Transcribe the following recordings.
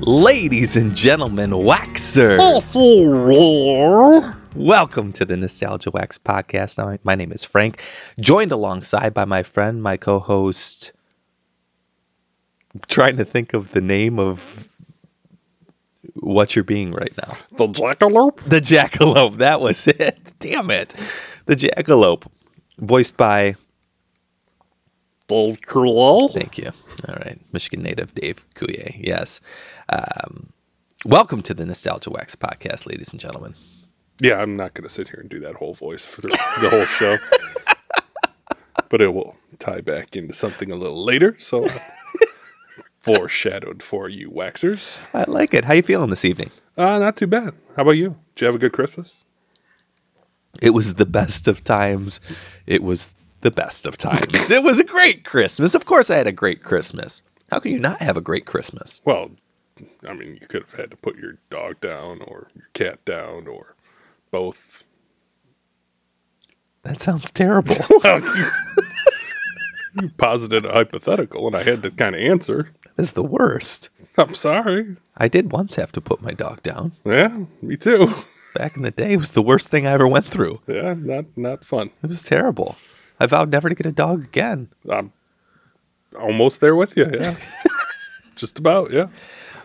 Ladies and gentlemen, waxers, welcome to the Nostalgia Wax podcast. My name is Frank, joined alongside by my friend, my co-host. Trying to think of the name of what you're being right now. The jackalope? The Jackalope. That was it. Damn it. The Jackalope, voiced by. Dave Coulier? Thank you. All right, Michigan native Dave Coulier. Yes. Um, welcome to the Nostalgia Wax podcast, ladies and gentlemen. Yeah, I'm not going to sit here and do that whole voice for the, the whole show. but it will tie back into something a little later. So, foreshadowed for you waxers. I like it. How you feeling this evening? Uh, not too bad. How about you? Did you have a good Christmas? It was the best of times. It was the best of times. it was a great Christmas. Of course, I had a great Christmas. How can you not have a great Christmas? Well, I mean, you could have had to put your dog down or your cat down or both. That sounds terrible. Well, you, you posited a hypothetical, and I had to kind of answer. That's the worst. I'm sorry. I did once have to put my dog down. Yeah, me too. Back in the day, it was the worst thing I ever went through. Yeah, not not fun. It was terrible. I vowed never to get a dog again. I'm almost there with you. Yeah, just about. Yeah.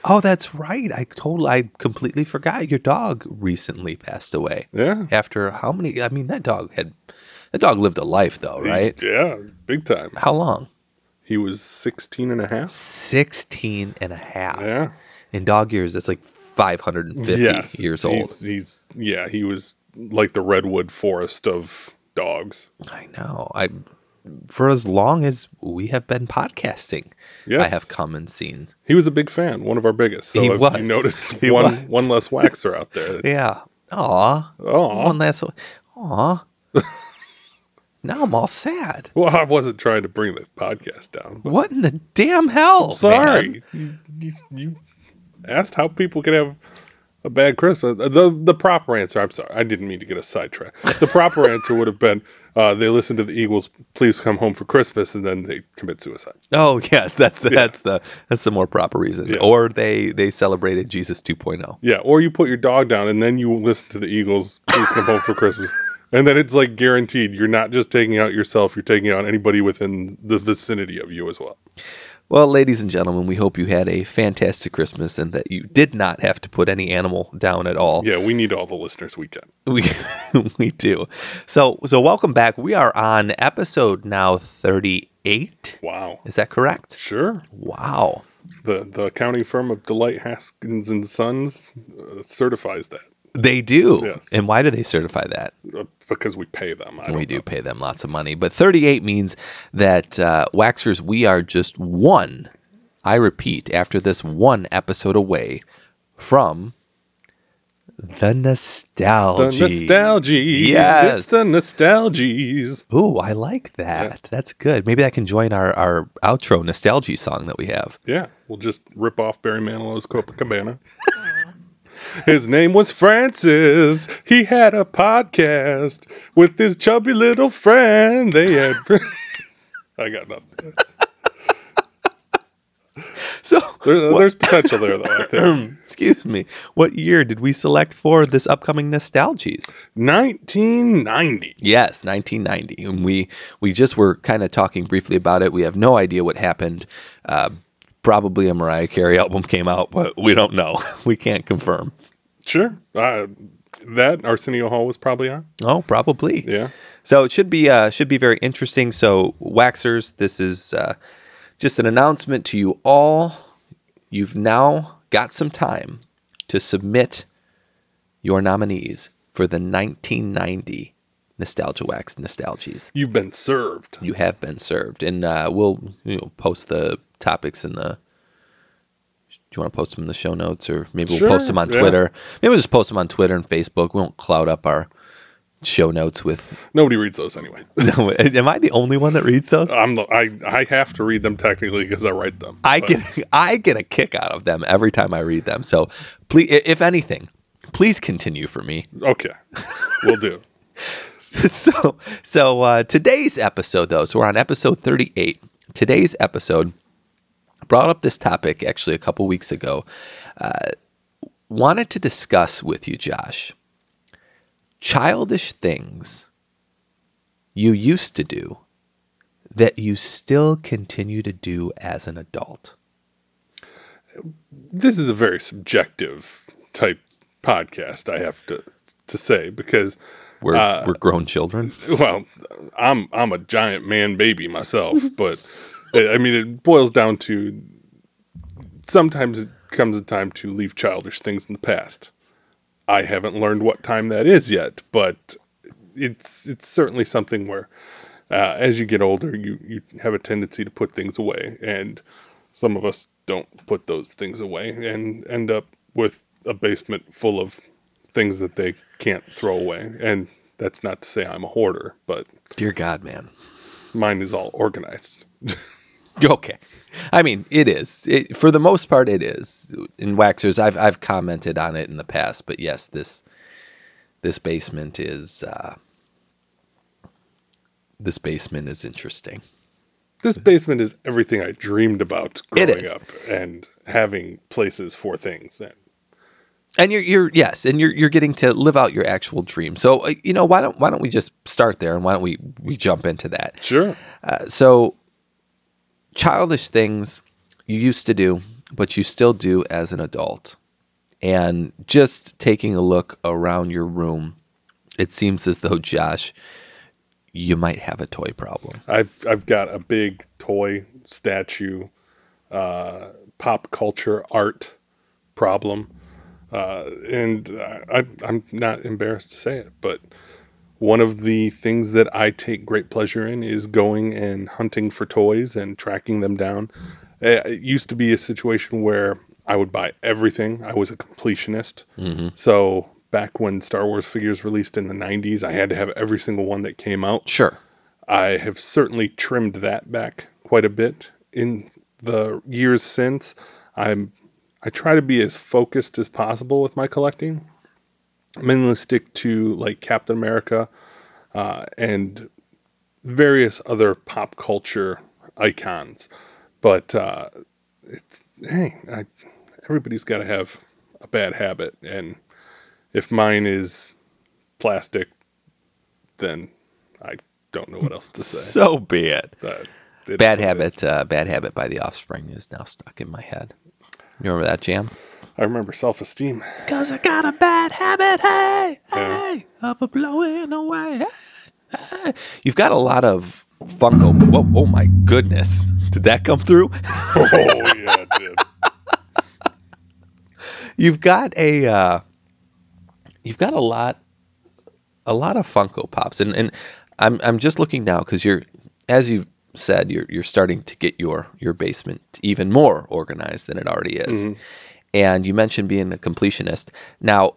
Oh, that's right. I totally, I completely forgot. Your dog recently passed away. Yeah. After how many? I mean, that dog had, that dog lived a life though, right? Yeah, big time. How long? He was 16 and a half. 16 and a half. Yeah. In dog years, that's like 550 Yes. years old. He's, he's yeah, he was like the redwood forest of dogs. I know. I for as long as we have been podcasting, Yes. I have come and seen. He was a big fan, one of our biggest. So He if was. you notice He one was. one less waxer out there. Yeah. Aw. Aw. One one. Aw. now I'm all sad. Well, I wasn't trying to bring the podcast down. What in the damn hell? Sorry. man? You, you, you asked how people could have a bad Christmas. The the proper answer, I'm sorry, I didn't mean to get a sidetrack. The proper answer would have been uh, they listen to the Eagles, please come home for Christmas, and then they commit suicide. Oh yes, that's the, that's the that's the more proper reason. Yeah. Or they they celebrated Jesus oh. 2.0. Yeah, or you put your dog down and then you listen to the Eagles, please come home for Christmas. And then it's like guaranteed you're not just taking out yourself, you're taking out anybody within the vicinity of you as well. Well, ladies and gentlemen, we hope you had a fantastic Christmas and that you did not have to put any animal down at all. Yeah, we need all the listeners we can. We we do. So so welcome back. We are on episode now 38. Wow. Is that correct? Sure. Wow. The the accounting firm of Delight Haskins and Sons uh, certifies that They do. Yes. And why do they certify that? uh, because we pay them. I we don't know. pay them lots of money. But 38 means that uh, Waxers, we are just one, I repeat, after this one episode away from the nostalgia. The nostalgies. Yes. It's the nostalgies. Ooh, I like that. That's good. Maybe that can join our, our outro nostalgia song that we have. Yeah, we'll just rip off Barry Manilow's Copacabana. his name was Francis. He had a podcast with his chubby little friend. They had. I got nothing. So, There, what- there's potential there, though. I think. excuse me, what year did we select for this upcoming nostalgies? 1990. Yes, 1990. And we we just were kind of talking briefly about it. We have no idea what happened uh, probably a Mariah Carey album came out, but we don't know. We can't confirm. Sure. Uh, that Arsenio Hall was probably on. Oh, probably. Yeah. So it should be uh, should be very interesting. So Waxers, this is uh, just an announcement to you all. You've now got some time to submit your nominees for the 1990 Nostalgia Wax Nostalgies. You've been served. You have been served, and uh, we'll you know post the topics in the. Do you want to post them in the show notes, or maybe we'll post them on yeah. Twitter? Maybe we'll just post them on Twitter and Facebook. We won't cloud up our show notes with. Nobody reads those anyway. No, am I the only one that reads those? I'm the, I I have to read them technically because I write them. I but- get I get a kick out of them every time I read them. So please, if anything, please continue for me. okay. We'll do. so so uh, today's episode though, so we're on episode 38. Today's episode brought up this topic actually a couple weeks ago. Uh, wanted to discuss with you, Josh, childish things you used to do that you still continue to do as an adult. This is a very subjective type podcast. I have to to say because We're Uh, we're grown children. well, I'm I'm a giant man baby myself, but I mean it boils down to sometimes it comes a time to leave childish things in the past. I haven't learned what time that is yet, but it's it's certainly something where uh, as you get older, you you have a tendency to put things away, and some of us don't put those things away and end up with a basement full of things that they can't throw away. And that's not to say I'm a hoarder, but Dear God, man. mine is all organized. Okay. I mean, it is. It, for the most part, it is. In Waxers, I've I've commented on it in the past, but yes, this this basement is uh, this basement is interesting. This basement is everything I dreamed about growing up and having places for things. And And you're you're yes, and you're you're getting to live out your actual dream. So uh, you know why don't why don't we just start there and why don't we we jump into that? sure, Uh, so, childish things you used to do, but you still do as an adult. And just taking a look around your room, it seems as though, Josh, you might have a toy problem. I've I've got a big toy statue, uh, pop culture art problem, uh, and I, I'm not embarrassed to say it, but one of the things that I take great pleasure in is going and hunting for toys and tracking them down. Uh, It used to be a situation where I would buy everything. I was a completionist. Mm-hmm. So back when Star Wars figures released in the 90s, I had to have every single one that came out. Sure. I have certainly trimmed that back quite a bit in the years since. I'm I try to be as focused as possible with my collecting. Mainly stick to like Captain America uh, and various other pop culture icons. But uh, it's hey, I, everybody's got to have a bad habit, and if mine is plastic, then I don't know what else to say. So be it. But it Bad. Habit, uh, Bad Habit by The Offspring is now stuck in my head. You remember that jam? I remember self esteem. Cause I got a bad habit, hey, Yeah. hey, of a blowing away. Hey, hey. You've got a lot of Funko. Whoa, oh my goodness. Did that come through? Oh yeah, it did. you've got a uh, you've got a lot a lot of Funko Pops, and and I'm I'm just looking now because you're as you've said you're you're starting to get your your basement even more organized than it already is, Mhm. And you mentioned being a completionist. Now,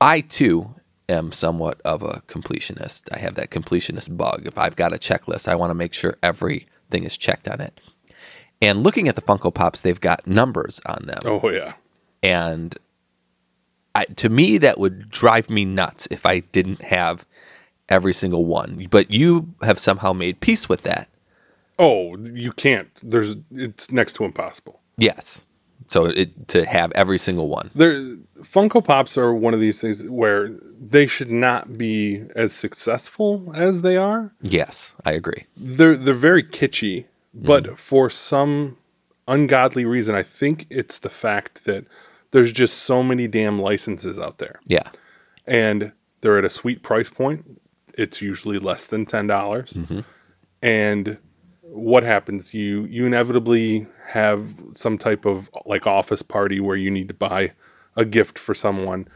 I too am somewhat of a completionist. I have that completionist bug. If I've got a checklist, I want to make sure everything is checked on it. And looking at the Funko Pops, they've got numbers on them Oh yeah. and I, to me that would drive me nuts if I didn't have every single one. But you have somehow made peace with that. Oh, you can't. There's. It's next to impossible. Yes. So it, to have every single one. There, Funko Pops are one of these things where they should not be as successful as they are. Yes, I agree. They're they're very kitschy, but for some ungodly reason. I think it's the fact that there's just so many damn licenses out there, Yeah. and they're at a sweet price point. It's usually less than ten dollars, Mhm. and what happens? You you inevitably have some type of like office party where you need to buy a gift for someone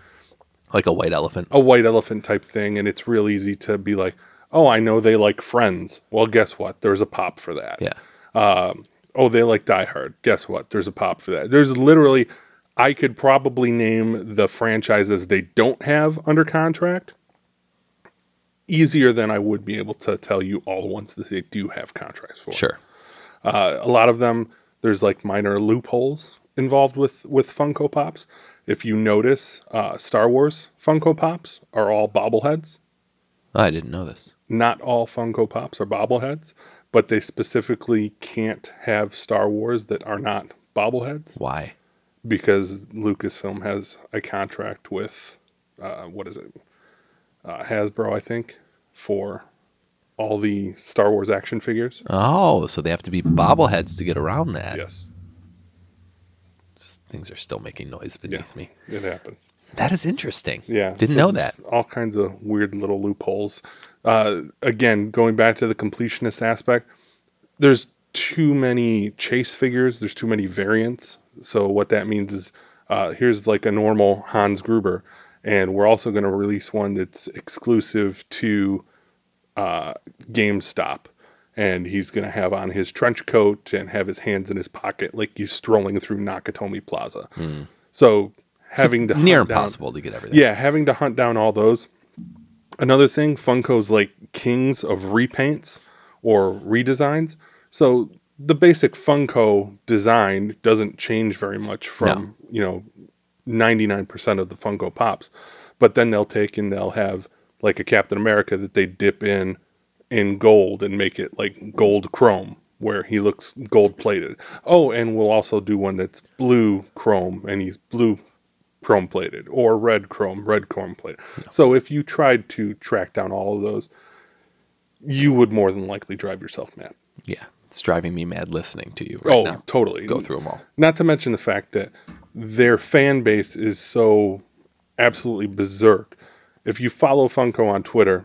Like a white elephant. a white elephant type thing, and it's real easy to be like, oh, I know they like Friends. Well, guess what? There's a pop for that. Yeah. Um, oh, they like Die Hard. Guess what? There's a pop for that. There's literally, I could probably name the franchises they don't have under contract easier than I would be able to tell you all the ones that they do have contracts for. Sure. Uh, a lot of them, there's like minor loopholes involved with with Funko Pops. If you notice, uh, Star Wars Funko Pops are all bobbleheads. Oh, I didn't know this. Not all Funko Pops are bobbleheads, but they specifically can't have Star Wars that are not bobbleheads Why? because Lucasfilm has a contract with uh, what is it, uh, Hasbro, I think, for all the Star Wars action figures. Oh, so they have to be bobbleheads to get around that. Yes, Just- Things are still making noise beneath me. it happens. That is interesting. Yeah, Didn't so know that. All kinds of weird little loopholes. Uh, again, going back to the completionist aspect, there's too many chase figures. There's too many variants. So what that means is, uh, here's like a normal Hans Gruber, and we're also going to release one that's exclusive to uh, GameStop. And he's going to have on his trench coat and have his hands in his pocket like he's strolling through Nakatomi Plaza. So having to near hunt down- impossible to get everything. yeah, having to hunt down all those. Another thing, Funko's like kings of repaints or redesigns. So the basic Funko design doesn't change very much from, you know, 99% of the Funko Pops. But then they'll take and they'll have like a Captain America that they dip in in gold and make it like gold chrome where he looks gold plated. Oh, and we'll also do one that's blue chrome and he's blue chrome plated or red chrome, red chrome plated. So if you tried to track down all of those, you would more than likely drive yourself mad. Yeah. It's driving me mad listening to you right oh, now. totally. Go through them all. Not to mention the fact that their fan base is so absolutely berserk. If you follow Funko on Twitter,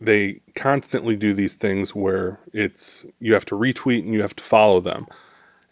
they constantly do these things where it's you have to retweet and you have to follow them.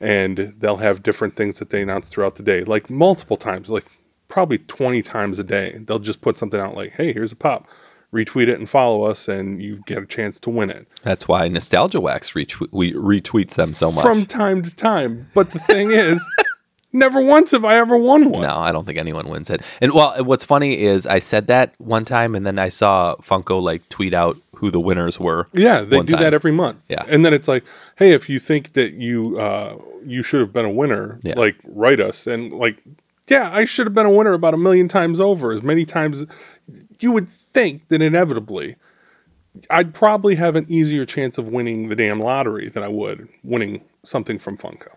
And they'll have different things that they announce throughout the day, like multiple times, like probably 20 times a day. They'll just put something out like, hey, here's a pop. Retweet it and follow us, and you get a chance to win it. That's why Nostalgia Wax retwe- we retweets them so much. From time to time. But the thing is, never once have I ever won one. No, I don't think anyone wins it. And well, what's funny is I said that one time, and then I saw Funko like tweet out who the winners were. Yeah, they do time. that every month. Yeah. and then it's like, hey, if you think that you uh, you should have been a winner, Yeah. like write us and like, yeah, I should have been a winner about a million times over, as many times. You would think that inevitably, I'd probably have an easier chance of winning the damn lottery than I would winning something from Funko.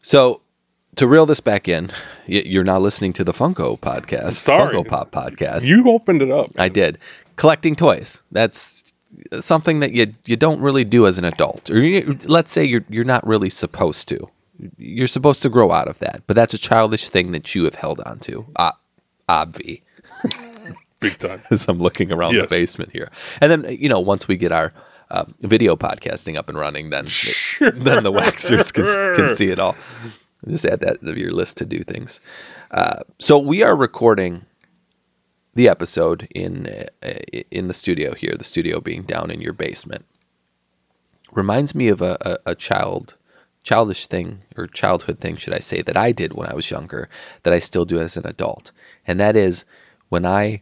So to reel this back in, you're now listening to the Funko podcast, Sorry. Funko Pop podcast. You opened it up. I did collecting toys. That's something that you you don't really do as an adult, or you, let's say you're you're not really supposed to. You're supposed to grow out of that, but that's a childish thing that you have held on to. Uh, obvi. Big time. as I'm looking around Yes. the basement here. And then, you know, once we get our um, video podcasting up and running, then then the waxers can, can see it all. Just add that to your list to do things. Uh, so we are recording the episode in uh, in the studio here. The studio being down in your basement reminds me of a, a, a child childish thing or childhood thing should I say that I did when I was younger that I still do as an adult and that is when I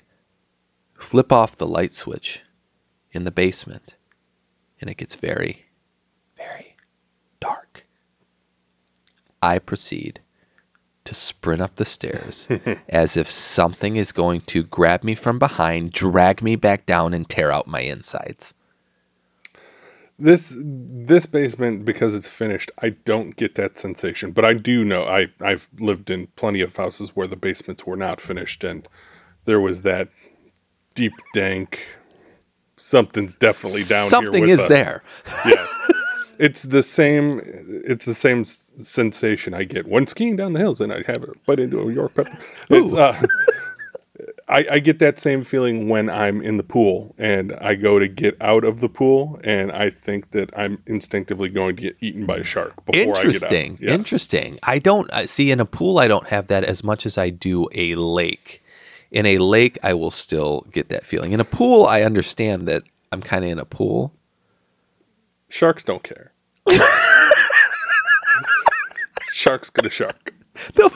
flip off the light switch in the basement and it gets very very I proceed to sprint up the stairs as if something is going to grab me from behind drag me back down and tear out my insides This this basement because it's finished, I don't get that sensation, but I do know I I've lived in plenty of houses where the basements were not finished and there was that deep dank something's definitely down something here is us. there Yeah. It's the same. It's the same sensation I get when skiing down the hills, and I have a bite into a York pepper. It's, uh, I, I get that same feeling when I'm in the pool and I go to get out of the pool, and I think that I'm instinctively going to get eaten by a shark before Interesting. I get out. Yes. Interesting. I don't see in a pool. I don't have that as much as I do a lake. In a lake, I will still get that feeling. In a pool, I understand that I'm kind of in a pool. Sharks don't care. Sharks get a shark. They'll,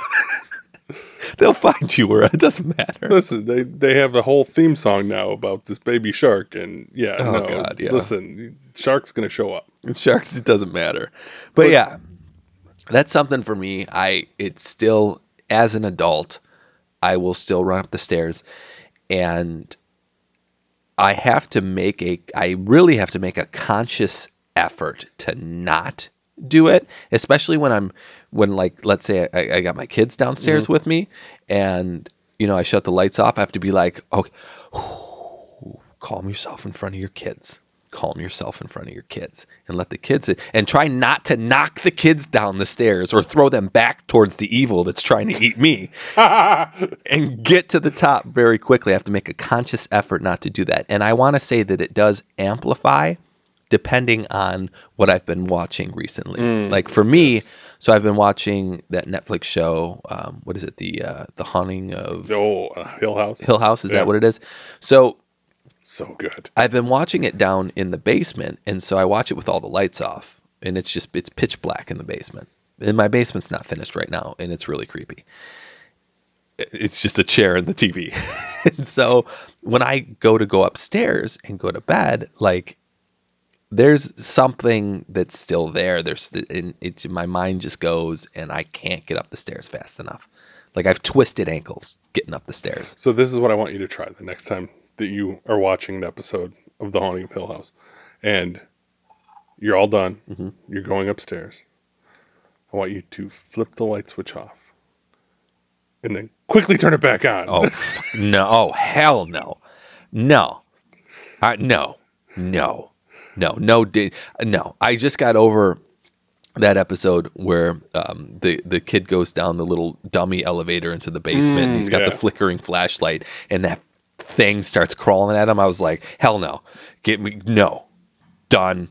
they'll find you where it doesn't matter. Listen, they they have a whole theme song now about this baby shark, and yeah, Oh, no, God, yeah. listen, shark's gonna show up. Sharks, it doesn't matter. But yeah, that's something for me. I it's still as an adult, I will still run up the stairs, and I have to make a. I really have to make a conscious effort to not do it, especially when I'm when like let's say I, I got my kids downstairs mm-hmm. with me, and you know I shut the lights off. I have to be like, okay, calm yourself in front of your kids. Calm yourself in front of your kids and let the kids and try not to knock the kids down the stairs or throw them back towards the evil that's trying to eat me and get to the top very quickly. I have to make a conscious effort not to do that. And I want to say that it does amplify depending on what I've been watching recently. Mm, like for me, so I've been watching that Netflix show. Um, what is it? The uh, the haunting of oh, uh, Hill House, Hill House. Is Yeah. that what it is? So so good. I've been watching it down in the basement, and so I watch it with all the lights off, and it's just it's pitch black in the basement. And my basement's not finished right now, and it's really creepy. It's just a chair and the TV. and so when I go to go upstairs and go to bed, like there's something that's still there. There's and it, my mind just goes, and I can't get up the stairs fast enough. Like I've twisted ankles getting up the stairs. So this is what I want you to try the next time that you are watching an episode of The Haunting of Hill House, and you're all done. Mm-hmm. You're going upstairs. I want you to flip the light switch off, and then quickly turn it back on. Oh no! Oh hell no! No, uh, no, no, no, no, no. I just got over that episode where um, the the kid goes down the little dummy elevator into the basement. Mm, he's got yeah. the flickering flashlight, and that thing starts crawling at him. I was like, hell no! Get me no, done.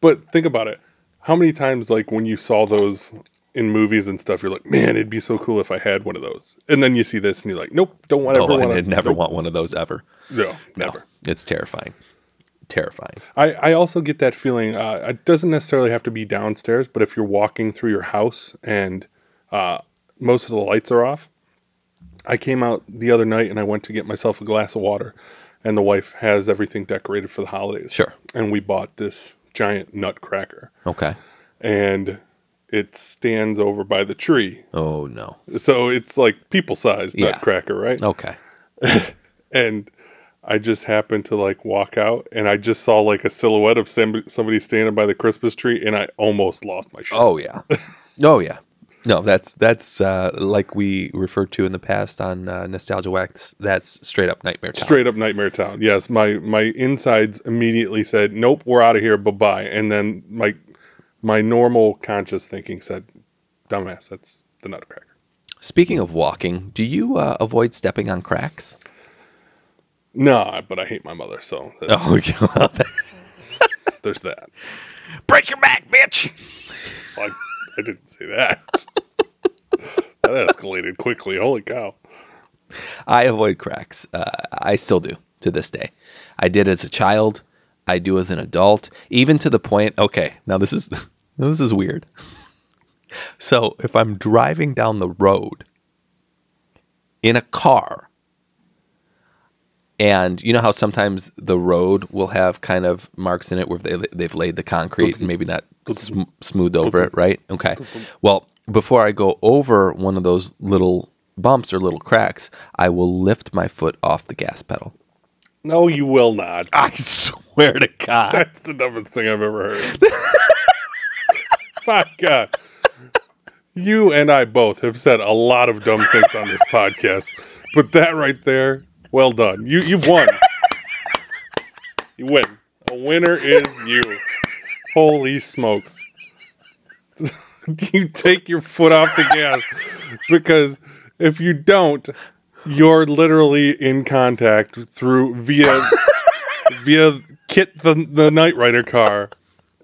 But think about it. How many times, like when you saw those in movies and stuff, you're like, man, it'd be so cool if I had one of those. And then you see this, and you're like, nope, don't want ever Oh, want I to. never want one of those ever. No, No, never. it's terrifying, terrifying. I, I also get that feeling. Uh, it doesn't necessarily have to be downstairs, but if you're walking through your house and uh, most of the lights are off, I came out the other night and I went to get myself a glass of water, and the wife has everything decorated for the holidays. Sure. And we bought this giant nutcracker, Okay. and it stands over by the tree. Oh no. So it's like people sized Yeah. nutcracker, right? Okay. and I just happened to like walk out and I just saw like a silhouette of somebody, standing by the Christmas tree and I almost lost my shit. Oh yeah. Oh yeah. No, that's that's uh, like we referred to in the past on uh, Nostalgia Wax. That's straight up nightmare town. Straight up Nightmare Town. Yes, my my insides immediately said, "Nope, we're out of here. Bye bye." And then my my normal conscious thinking said, "Dumbass, that's the Nutcracker." Speaking of walking, do you uh, avoid stepping on cracks? Nah, but I hate my mother, so Oh, God. there's that. break your back, bitch! I, I didn't say that. that escalated quickly. Holy cow! I avoid cracks. Uh, I still do to this day. I did as a child. I do as an adult, even to the point. Okay, now this is this is weird. So if I'm driving down the road in a car, and you know how sometimes the road will have kind of marks in it where they they've laid the concrete and maybe not sm- smoothed over it, right? Okay. Well, before I go over one of those little bumps or little cracks, I will lift my foot off the gas pedal. No, you will not. I swear to God. That's the dumbest thing I've ever heard. My God. You and I both have said a lot of dumb things on this podcast, but that right there, well done. You you've won. You win. A winner is you. Holy smokes. you take your foot off the gas because if you don't, you're literally in contact through via via Kit the the Night Rider car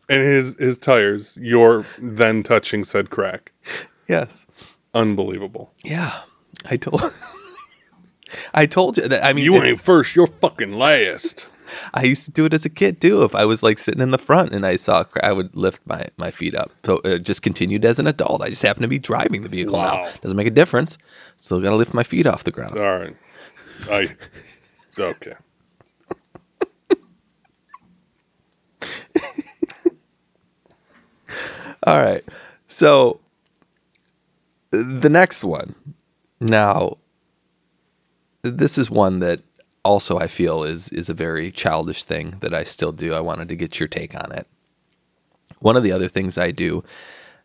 and his his tires. You're then touching said crack. Yes. Unbelievable. Yeah. I told. I told you that. I mean, You ain't first, you're fucking last. I used to do it as a kid too. If I was like sitting in the front and I saw, I would lift my, my feet up. So it just continued as an adult. I just happen to be driving the vehicle Wow. now. Doesn't make a difference. Still got to lift my feet off the ground. All right. I okay. All right. So the next one. Now this is one that also I feel is is a very childish thing that I still do. I wanted to get your take on it. One of the other things I do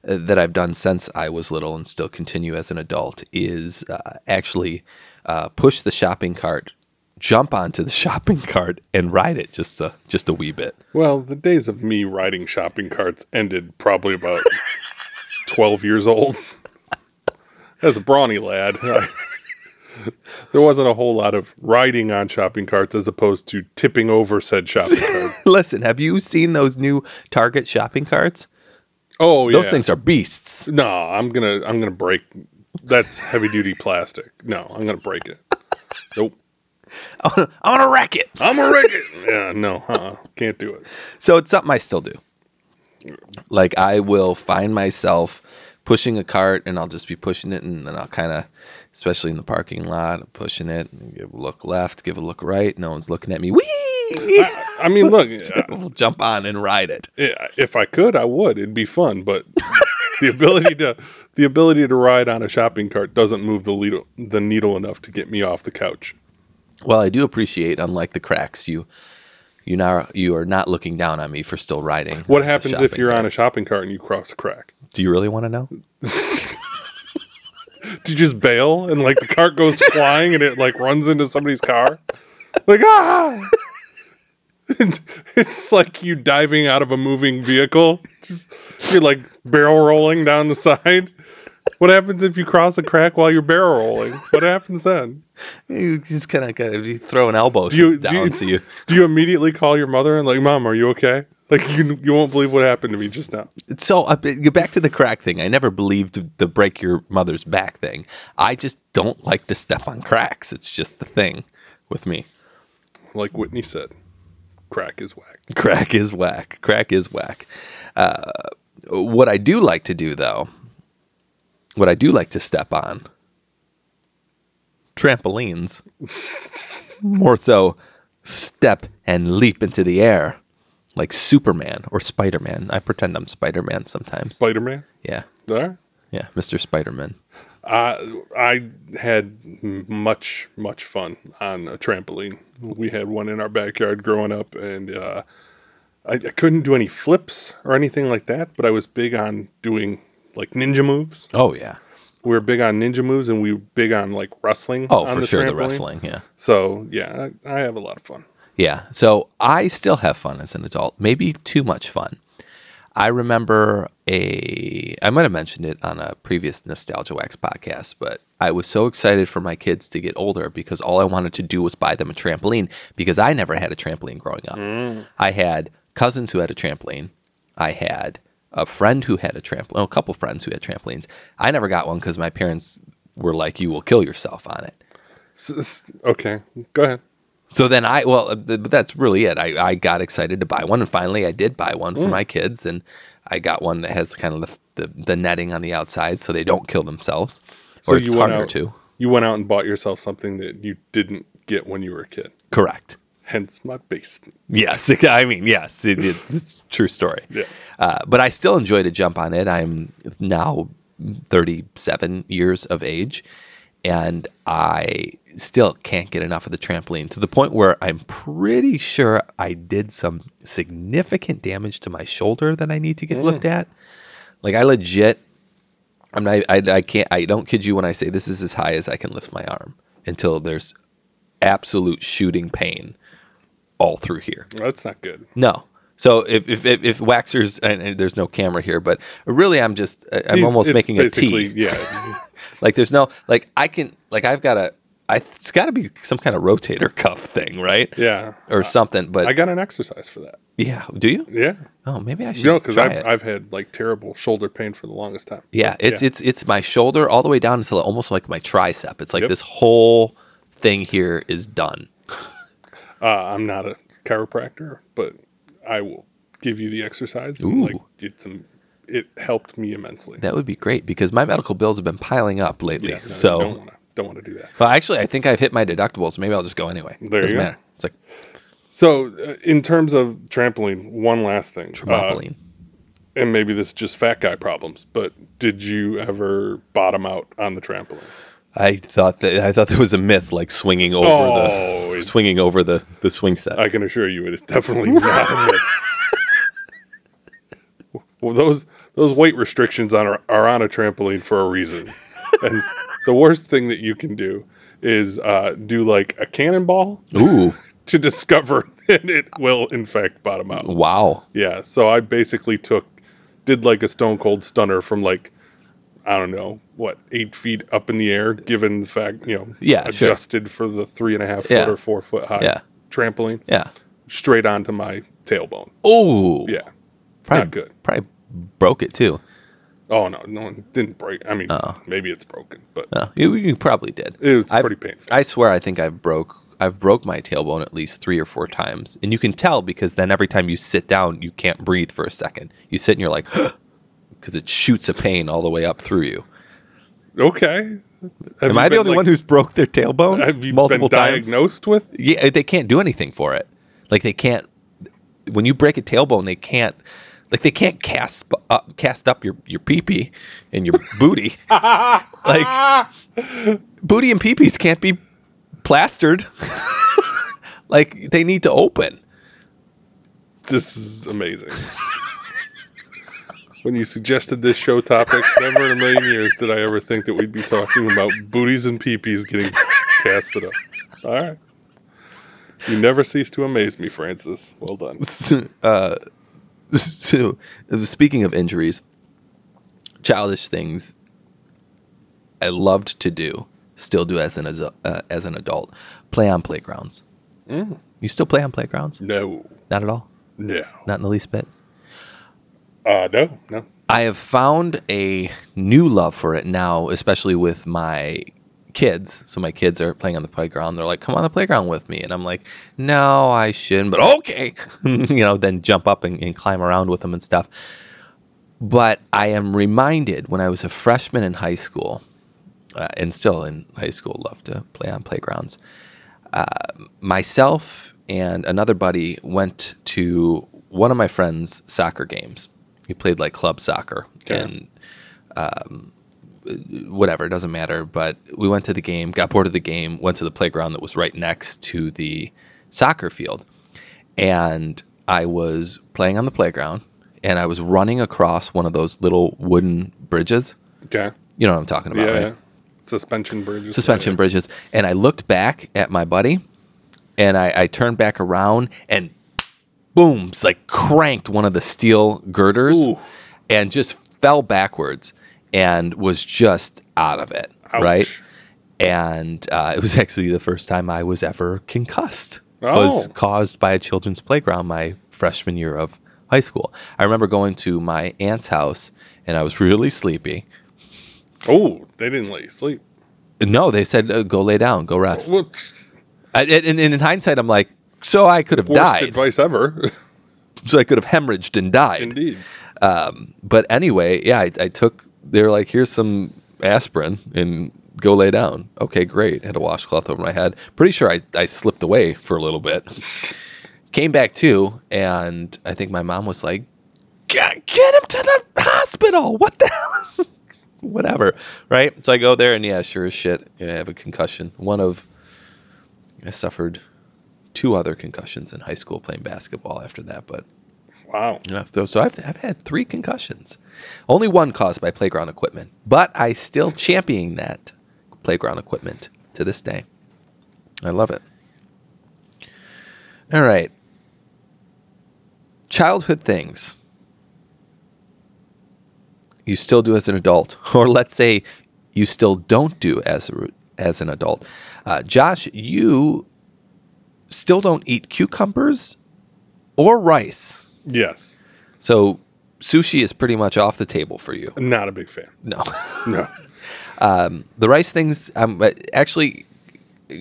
uh, that I've done since I was little and still continue as an adult is uh, actually uh, push the shopping cart, jump onto the shopping cart, and ride it just a just a wee bit. Well, the days of me riding shopping carts ended probably about 12 years old. As a brawny lad, there wasn't a whole lot of riding on shopping carts as opposed to tipping over said shopping carts. Listen, have you seen those new Target shopping carts? Oh, yeah. Those things are beasts. No, I'm gonna I'm gonna break. That's heavy duty plastic. No, I'm gonna break it. Nope. I want to I wanna wreck it. I'm gonna wreck it. Yeah, no, uh, can't do it. So it's something I still do. Like I will find myself pushing a cart and I'll just be pushing it and then I'll kind of, especially in the parking lot, I'm pushing it, give a look left, give a look right. No one's looking at me. Whee! I, I mean, look, uh, We'll jump on and ride it. Yeah, if I could, I would. It'd be fun, but the ability to the ability to ride on a shopping cart doesn't move the needle the needle enough to get me off the couch. Well, I do appreciate, unlike the cracks, you you now you are not looking down on me for still riding. What happens if you're cart. on a shopping cart and you cross a crack? Do you really want to know? Do you just bail and like the cart goes flying and it like runs into somebody's car? Like ah! It's- it's like you diving out of a moving vehicle. Just, you're like barrel rolling down the side. What happens if you cross a crack while you're barrel rolling? What happens then? You just kind of got to throw an elbow Do you- down do you- so you. Do you immediately call your mother and like, "Mom, are you okay?" Like you, you won't believe what happened to me just now. So uh, get back to the crack thing. I never believed the break your mother's back thing. I just don't like to step on cracks. It's just the thing with me. Like Whitney said, crack is whack. Crack is whack. Crack is whack. Uh, what I do like to do, though, what I do like to step on, trampolines. More so, step and leap into the air, like Superman or Spider Man. I pretend I'm Spider Man sometimes. Spider Man. Yeah, There. yeah, Mr. Spider Man. Uh, I had much much fun on a trampoline. We had one in our backyard growing up, and uh, I, I couldn't do any flips or anything like that. But I was big on doing like ninja moves. Oh yeah. We were big on ninja moves, and we were big on like wrestling. Oh, for the sure, the wrestling. Yeah. So yeah, I, I have a lot of fun. Yeah. So I still have fun as an adult, maybe too much fun. I remember a, I might have mentioned it on a previous Nostalgia Wax podcast, but I was so excited for my kids to get older because all I wanted to do was buy them a trampoline because I never had a trampoline growing up. Mm. I had cousins who had a trampoline. I had a friend who had a trampoline, oh, a couple friends who had trampolines. I never got one because my parents were like, you will kill yourself on it. S- s- okay, go ahead. So then I well, uh, but that's really it. I, I got excited to buy one, and finally I did buy one Mm. for my kids, and I got one that has kind of the, the, the netting on the outside, so they don't kill themselves, So or it's you went harder out- to. You went out and bought yourself something that you didn't get when you were a kid. Correct. Hence my basement. Yes, I mean yes, it, it's, it's a true story. Yeah. Uh, but I still enjoy to jump on it. I'm now 37 years of age, and I still can't get enough of the trampoline to the point where I'm pretty sure I did some significant damage to my shoulder that I need to get mm. looked at. Like I legit, I'm not. I, I can't. I don't kid you when I say this is as high as I can lift my arm until there's absolute shooting pain all through here. That's not good. No, So if if if, if waxers and, and there's no camera here, but really I'm just I'm He's- almost making a T. Yeah. Like there's no like I can like I've got a I it's got to be some kind of rotator cuff thing, right? Yeah. Or something. But I got an exercise for that. yeah, do you? Yeah. Oh, maybe I should You know, because I've, it. I've had like terrible shoulder pain for the longest time. yeah, it's it's it's my shoulder all the way down until almost like my tricep. It's like Yep. this whole thing here is done. Uh, I'm not a chiropractor, but I will give you the exercise. And, like it's um, it helped me immensely. That would be great because my medical bills have been piling up lately. Yeah, no, so don't want to don't want to do that. Well, actually, I think I've hit my deductibles. Maybe I'll just go anyway. There you Doesn't go. matter. It's like So, uh, in terms of trampoline, one last thing. Uh, trampoline. and maybe this is just fat guy problems, but did you ever bottom out on the trampoline? I thought that I thought there was a myth like swinging over Oh, the swinging over the the swing set. I can assure you, it is definitely not a myth. well, those those weight restrictions on are, are on a trampoline for a reason, and the worst thing that you can do is uh, do like a cannonball Ooh, to discover that it will in fact bottom out. wow. Yeah, so I basically took did like a stone cold stunner from like I don't know what eight feet up in the air, given the fact you know Yeah, sure. adjusted for the three and a half foot Yeah. or four foot high Yeah. trampoline Yeah. straight onto my tailbone. Oh, Yeah, it's probably, not good. Probably broke it too. Oh no, no one didn't break. I mean, Oh. maybe it's broken, but Oh, you, you probably did. it was I've- pretty painful. I swear, I think I've broke I've broke my tailbone at least three or four times, and you can tell because then every time you sit down, you can't breathe for a second. You sit and you're like, because it shoots a pain all the way up through you. okay. Have Am I the only like- one who's broke their tailbone Have you multiple been times? diagnosed with? Yeah, they can't do anything for it. Like they can't. When you break a tailbone, they can't. Like they can't cast up, cast up your your peepee and your booty. like booty and peepees can't be plastered. like they need to open. This is amazing. when you suggested this show topic, never in a million years did I ever think that we'd be talking about booties and peepees getting casted up. All right. You never cease to amaze me, Francis. Well done. uh, so speaking of injuries, childish things I loved to do, still do as an as, uh, as an adult, play on playgrounds. Mm. You still play on playgrounds? No. Not at all. No. Not in the least bit. Uh, no. No. I have found a new love for it now, especially with my kids. So my kids are playing on the playground. They're like, "Come on the playground with me," and I'm like, "No, I shouldn't." But okay, you know, then jump up and, and climb around with them and stuff. But I am reminded when I was a freshman in high school, uh, and still in high school, love to play on playgrounds. Uh, myself and another buddy went to one of my friend's soccer games. He played like club soccer and um, whatever, it doesn't matter. But we went to the game, got bored of the game, went to the playground that was right next to the soccer field. And I was playing on the playground and I was running across one of those little wooden bridges. Okay. You know what I'm talking Yeah. about, right? Suspension bridges. suspension Yeah. bridges. And I looked back at my buddy and I, I turned back around and boom, it's like cranked one of the steel girders Ooh. and just fell backwards and was just out of it. Ouch. Right. And uh, it was actually the first time I was ever concussed. Oh. Was caused by a children's playground my freshman year of high school. I remember going to my aunt's house and I was really sleepy. Oh, they didn't let you sleep. No, they said uh, go lay down, go rest. Well, I, and, and in hindsight, I'm like, so I could have worst died. advice ever. So I could have hemorrhaged and died. Indeed. Um, but anyway, yeah, I, I took. They're like, here's some aspirin and go lay down. Okay, great. Had a washcloth over my head. Pretty sure I, I slipped away for a little bit. Came back too, and I think my mom was like, get, get him to the hospital. What the hell? Is Whatever, right? So I go there, and yeah, sure as shit, I have a concussion. One of I suffered two other concussions in high school playing basketball after that, but Wow. yeah, so I've, I've had three concussions. Only one caused by playground equipment, but I still champion that playground equipment to this day. I love it. All right. childhood things you still do as an adult, or let's say you still don't do as a, as an adult. Uh, Josh, you still don't eat cucumbers or rice. Yes. So sushi is pretty much off the table for you. Not a big fan. No. No. Um, the rice things, um, actually,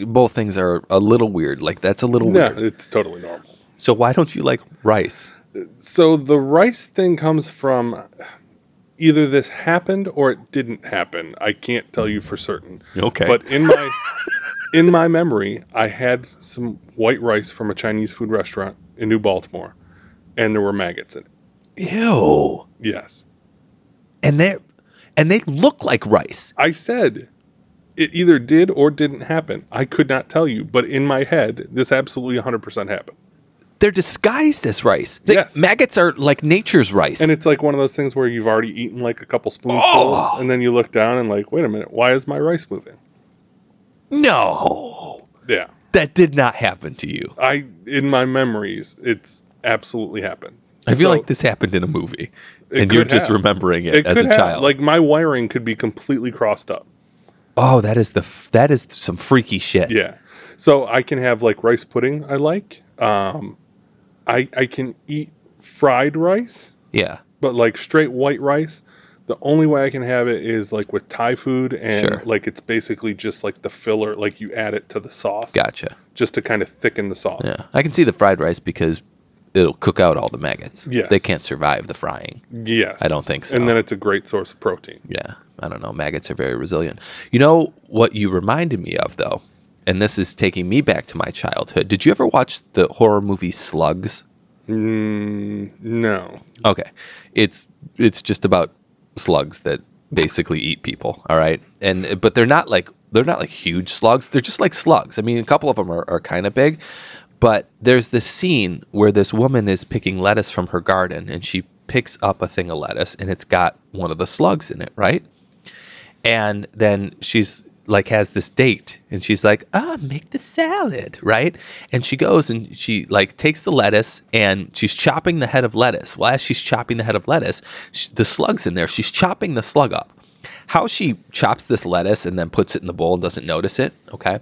both things are a little weird. Like that's a little no, weird. it's totally normal. So why don't you like rice? So the rice thing comes from either this happened or it didn't happen. I can't tell you for certain. Okay. But in my in my memory, I had some white rice from a Chinese food restaurant in New Baltimore, and there were maggots in it. Ew. Yes. And they and they look like rice. I said it either did or didn't happen. I could not tell you, but in my head, this absolutely 100% happened. They're disguised as rice. The Yes. Maggots are like nature's rice. And it's like one of those things where you've already eaten like a couple spoonfuls, Oh. and then you look down and like, wait a minute, why is my rice moving? no. Yeah. That did not happen to you. I in my memories, it's absolutely happened. I feel So, like this happened in a movie. And you're just have. remembering it, It as a have. child. Like my wiring could be completely crossed up. oh, that is the f- that is some freaky shit. Yeah. So I can have like rice pudding I like. Um I I can eat fried rice, Yeah. but like straight white rice. The only way I can have it is like with Thai food and Sure. like it's basically just like the filler, like you add it to the sauce. Gotcha. Just to kind of thicken the sauce. Yeah. I can see the fried rice because it'll cook out all the maggots. Yes. They can't survive the frying. Yes. I don't think so. And then it's a great source of protein. Yeah, I don't know. Maggots are very resilient. You know what you reminded me of though, and this is taking me back to my childhood. Did you ever watch the horror movie Slugs? Mm, no. Okay, it's it's just about slugs that basically eat people. All right, and but they're not like they're not like huge slugs. They're just like slugs. I mean, a couple of them are, are kind of big, but there's this scene where this woman is picking lettuce from her garden, and she picks up a thing of lettuce, and it's got one of the slugs in it, right? and then she's like has this date and she's like ah make the salad right? And she goes and she like takes the lettuce and she's chopping the head of lettuce. Well she's chopping the head of lettuce sh the slug's in there. She's chopping the slug up. How she chops this lettuce and then puts it in the bowl and doesn't notice it okay?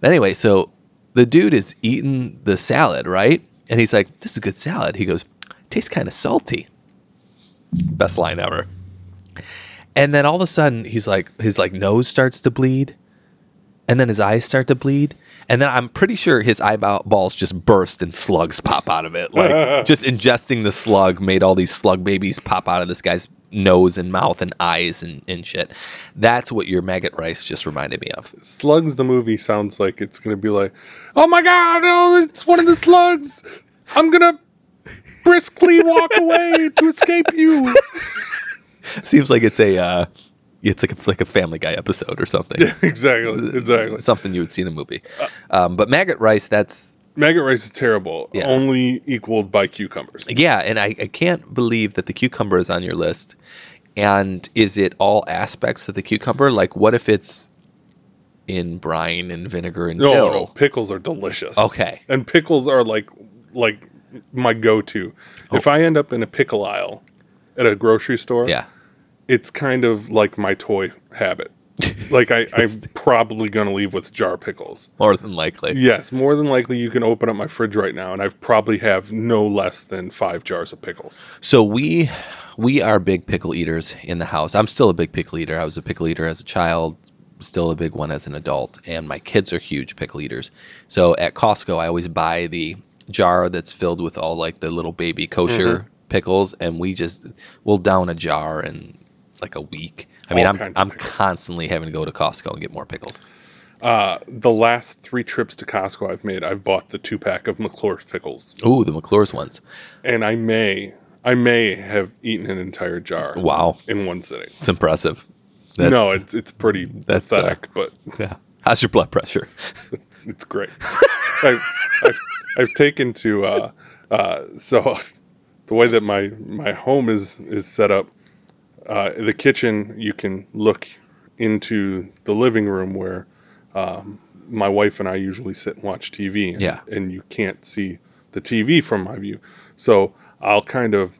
But anyway so the dude is eating the salad right? And he's like this is good salad. He goes tastes kind of salty. Best line ever. And then all of a sudden he's like his like nose starts to bleed and then his eyes start to bleed and then i'm pretty sure his eyeballs just burst and slugs pop out of it like just ingesting the slug made all these slug babies pop out of this guy's nose and mouth and eyes and, and shit that's what your maggot rice just reminded me of Slugs the movie sounds like it's gonna be like, oh my god, no, it's one of the slugs. I'm gonna briskly walk away to escape you. seems like it's a uh it's like a, like a family guy episode or something Yeah, exactly, exactly. something you would see in a movie um, but maggot rice that's Maggot rice is terrible. Yeah. Only equaled by cucumbers. Yeah, and I, I can't believe that the cucumber is on your list. And is it all aspects of the cucumber? Like, what if it's in brine and vinegar and No, dill? no, pickles are delicious. Okay. and pickles are like like my go-to. If I end up in a pickle aisle at a grocery store, Yeah. It's kind of like my toy habit. Like I, I'm probably gonna leave with jar pickles. More than likely. Yes, more than likely you can open up my fridge right now, and I've probably have no less than five jars of pickles. So we we are big pickle eaters in the house. I'm still a big pickle eater. I was a pickle eater as a child, still a big one as an adult, and my kids are huge pickle eaters. So at Costco, I always buy the jar that's filled with all like the little baby kosher Mm-hmm. pickles, and we just we'll down a jar in like a week. I mean, All I'm I'm constantly having to go to Costco and get more pickles. Uh, the last three trips to Costco I've made, I've bought the two pack of McClure's pickles, Ooh, the McClure's ones. and I may I may have eaten an entire jar Wow, in one sitting. it's impressive. no, it's it's pretty that's, uh, but yeah. How's your blood pressure? it's great. I've, I've, I've taken to uh, uh, so the way that my my home is is set up. Uh, the kitchen, you can look into the living room where um, my wife and I usually sit and watch TV. And, Yeah. and you can't see the TV from my view. So I'll kind of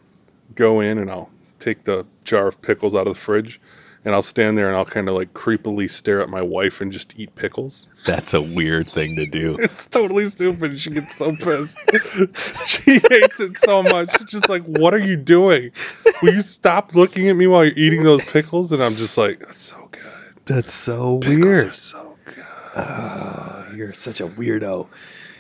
go in and I'll take the jar of pickles out of the fridge and I'll stand there and I'll kind of like creepily stare at my wife and just eat pickles. That's a weird thing to do. It's totally stupid. She gets so pissed. she hates it so much. She's just like, "What are you doing? Will you stop looking at me while you're eating those pickles?" And I'm just like, "That's so good. That's so Pickles weird. are so good." Ah, you're such a weirdo.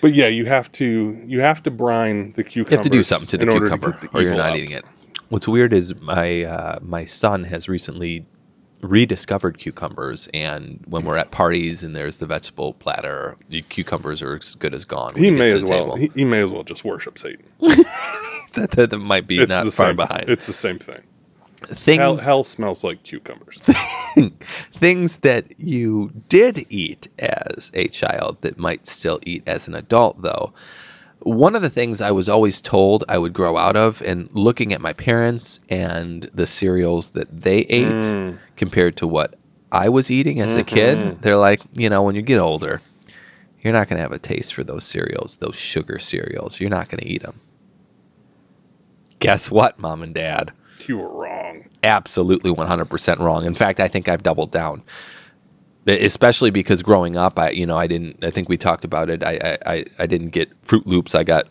But yeah, you have to you have to brine the cucumber. You have to do something to the cucumber, get the or you're not out. eating it. What's weird is my uh, my son has recently rediscovered cucumbers, and when we're at parties and there's the vegetable platter, the cucumbers are as good as gone. He may as well. He, he may as well just worship Satan. that, that, that might be It's not the far same, behind. It's the same thing. things Hell, hell smells like cucumbers. things that you did eat as a child that might still eat as an adult though one of the things i was always told i would grow out of and looking at my parents and the cereals that they ate Mm. compared to what i was eating as a kid they're like you know when you get older you're not going to have a taste for those cereals those sugar cereals you're not going to eat them guess what mom and dad You were wrong. absolutely 100% wrong. In fact, I think I've doubled down. Especially because growing up, I you know I didn't. I think we talked about it. I I, I- didn't get Froot Loops. I got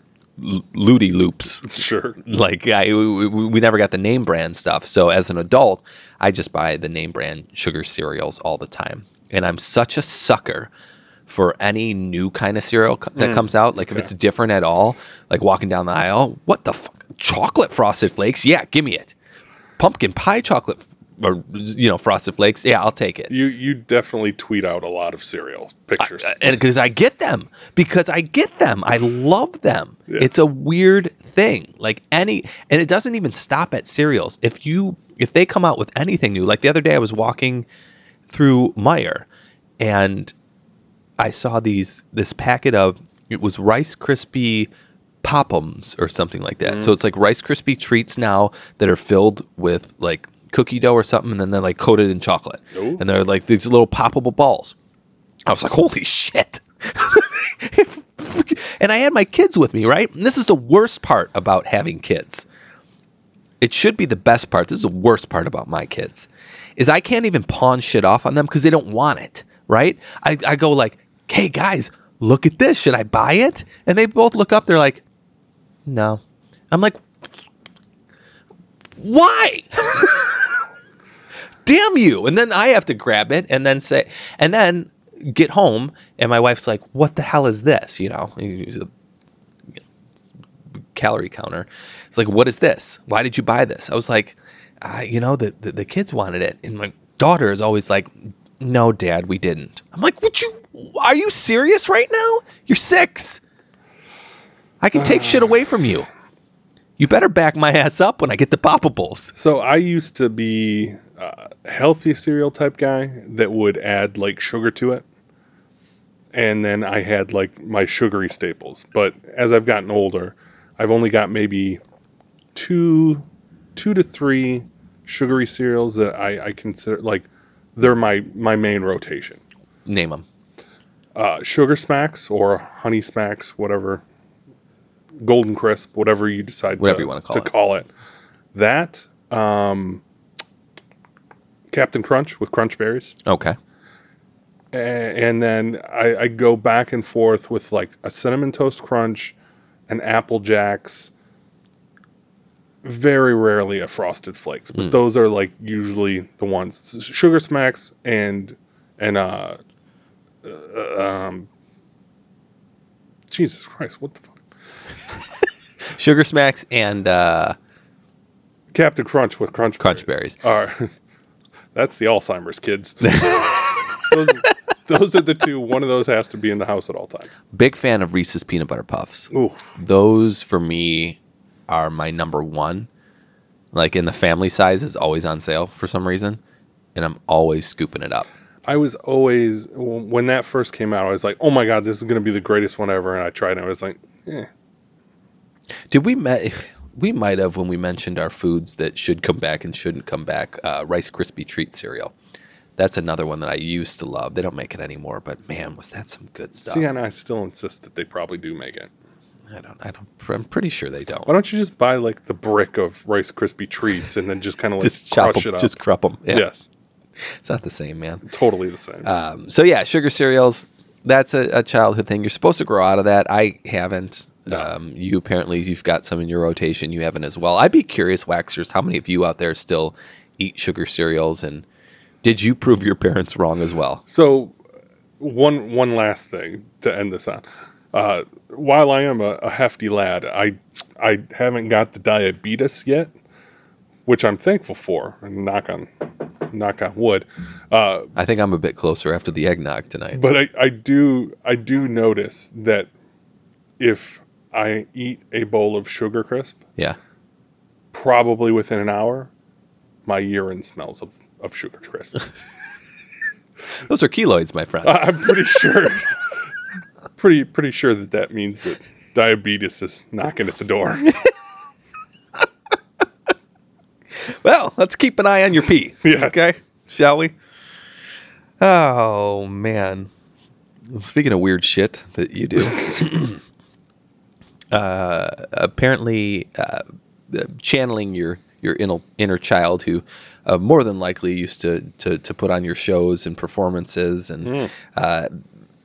L- Looty Loops. Sure. Like I we, we never got the name brand stuff. So as an adult, I just buy the name brand sugar cereals all the time. And I'm such a sucker for any new kind of cereal that Mm, comes out. Like if it's different at all, like walking down the aisle, what the fuck? Chocolate frosted flakes? Yeah, give me it. Pumpkin pie chocolate or you know frosted flakes? Yeah, I'll take it. You you definitely tweet out a lot of cereal pictures. I- and because I get them, because I get them, I love them. Yeah. It's a weird thing. Like any, and it doesn't even stop at cereals. If you, if they come out with anything new, like the other day, I was walking through Meijer, and I saw these this packet of it was Rice Krispie Pop'ems or something like that. Mm-hmm. So it's like Rice Krispie treats now that are filled with like cookie dough or something, and then they're like coated in chocolate, Ooh. and they're like these little poppable balls. I was like, holy shit. and I had my kids with me, right? And this is the worst part about having kids. It should be the best part. This is the worst part about my kids. Is I can't even pawn shit off on them because they don't want it, right? I, I go like, hey guys, look at this. Should I buy it? And they both look up, they're like, no. I'm like, why? Damn you. And then I have to grab it and then say, and then get home, and my wife's like, what the hell is this? You know, calorie counter. It's like, what is this? Why did you buy this? I was like, you know, the, the, the kids wanted it. And my daughter is always like, no, dad, we didn't. I'm like, would you, are you serious right now? You're six. I can take shit away from you. You better back my ass up when I get the poppables. So I used to be a healthy cereal type guy that would add like sugar to it. And then I had like my sugary staples. But as I've gotten older, I've only got maybe two two to three sugary cereals that I, I consider like they're my my main rotation. Name them. Uh, sugar smacks or honey smacks, whatever, golden crisp, whatever you decide Whatever to, you wanna call to it. call it. That um, Captain Crunch with Crunch Berries, Okay. And then I, I go back and forth with like a cinnamon toast crunch, an Apple Jacks. Very rarely a frosted flakes, but Mm. those are like usually the ones. Sugar smacks and and uh, uh um. Jesus Christ, what the fuck? Sugar Smacks and uh, Captain Crunch with Crunch Crunch Berries. Are that's the Alzheimer's kids. those, those are the two. One of those has to be in the house at all times. Big fan of Reese's Peanut Butter Puffs. Ooh, Those for me are my number one. Like in the family size is always on sale for some reason, and I'm always scooping it up. I was always when that first came out, I was like, "Oh my god, this is going to be the greatest one ever!" And I tried, and I was like, eh. Did we met? We might have when we mentioned our foods that should come back and shouldn't come back. Uh, Rice Krispie treat cereal. That's another one that I used to love. They don't make it anymore, but man, was that some good stuff. "See," and I still insist that they probably do make it. I don't. I don't. I'm pretty sure they don't. Why don't you just buy like the brick of Rice Krispie treats and then just kind of like just chop them. it up? Just crup them. Yeah, Yes, it's not the same, man. totally the same. Um, so yeah, sugar cereals. That's a, a childhood thing. You're supposed to grow out of that. I haven't. No. Um, you apparently you've got some in your rotation. You haven't as well. I'd be curious, waxers, how many of you out there still eat sugar cereals, and did you prove your parents wrong as well? So, one one last thing to end this on. Uh, while I am a, a hefty lad, I I haven't got the diabetes yet, which I'm thankful for. And knock on knock on wood. Uh, I think I'm a bit closer after the eggnog tonight. but I, I do I do notice that if I eat a bowl of sugar crisp, yeah. probably within an hour, my urine smells of, of sugar crisp. Those are keloids, my friend. I- I'm pretty sure. pretty pretty sure that that means that diabetes is knocking at the door. Well, let's keep an eye on your pee. Yes. Okay, shall we? Oh man. Speaking of weird shit that you do, uh, apparently uh, channeling your your inner inner child who uh, more than likely used to, to to put on your shows and performances and Mm. uh,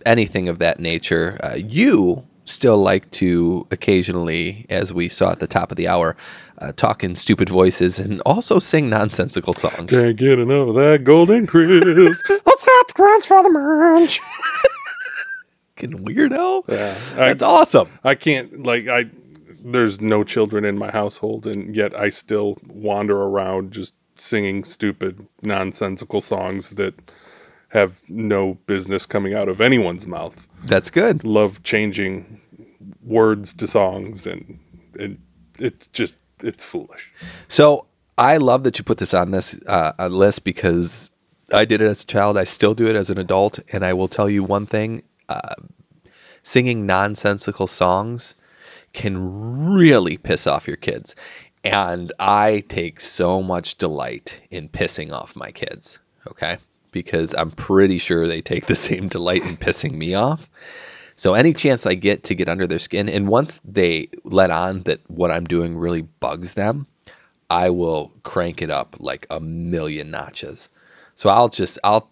anything of that nature. Uh, you still like to occasionally, as we saw at the top of the hour, uh, talk in stupid voices and also sing nonsensical songs. Can't get enough of that golden crisp. Let's have the grants for the munch. Fucking weirdo. Yeah, I, That's awesome. I can't like I. There's no children in my household, and yet I still wander around just singing stupid, nonsensical songs that have no business coming out of anyone's mouth. That's good. Love changing words to songs, and and it's just it's foolish. So I love that you put this on this uh, list because I did it as a child. I still do it as an adult, and I will tell you one thing: uh, singing nonsensical songs can really piss off your kids, and I take so much delight in pissing off my kids. Okay, because I'm pretty sure they take the same delight in pissing me off. So any chance I get to get under their skin, and once they let on that what I'm doing really bugs them, I will crank it up like a million notches. So I'll just I'll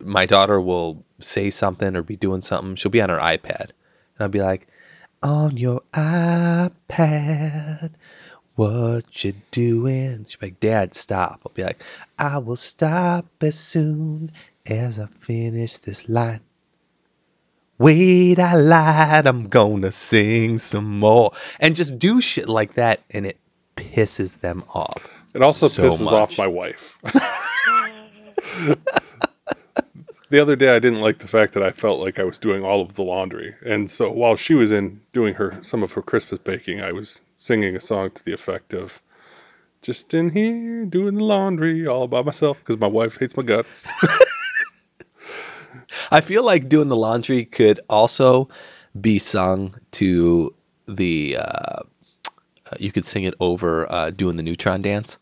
my daughter will say something or be doing something. She'll be on her iPad, and I'll be like, "On your iPad, what you doing?" She'll be like, "Dad, stop." I'll be like, "I will stop as soon as I finish this line." Wait, I lied. I'm gonna sing some more, and just do shit like that, and it pisses them off. It also So pisses much. off my wife. the other day, I didn't like the fact that I felt like I was doing all of the laundry, and so while she was in doing her some of her Christmas baking, I was singing a song to the effect of "Just in here doing the laundry all by myself" because my wife hates my guts. I feel like doing the laundry could also be sung to the. Uh, you could sing it over uh, doing the neutron dance.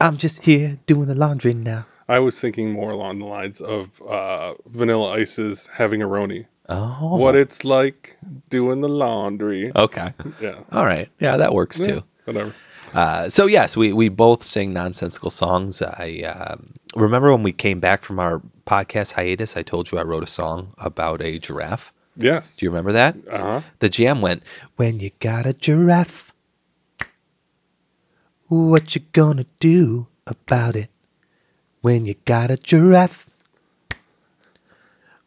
I'm just here doing the laundry now. I was thinking more along the lines of uh, Vanilla Ice's "Having a Roni." Oh, What it's like doing the laundry. Okay, Yeah, all right, yeah, that works Yeah, too. whatever. Uh, so yes, we, we both sing nonsensical songs. I um, remember when we came back from our podcast hiatus. I told you I wrote a song about a giraffe. Yes. Do you remember that? Uh huh. The jam went, When you got a giraffe, what you gonna do about it? When you got a giraffe,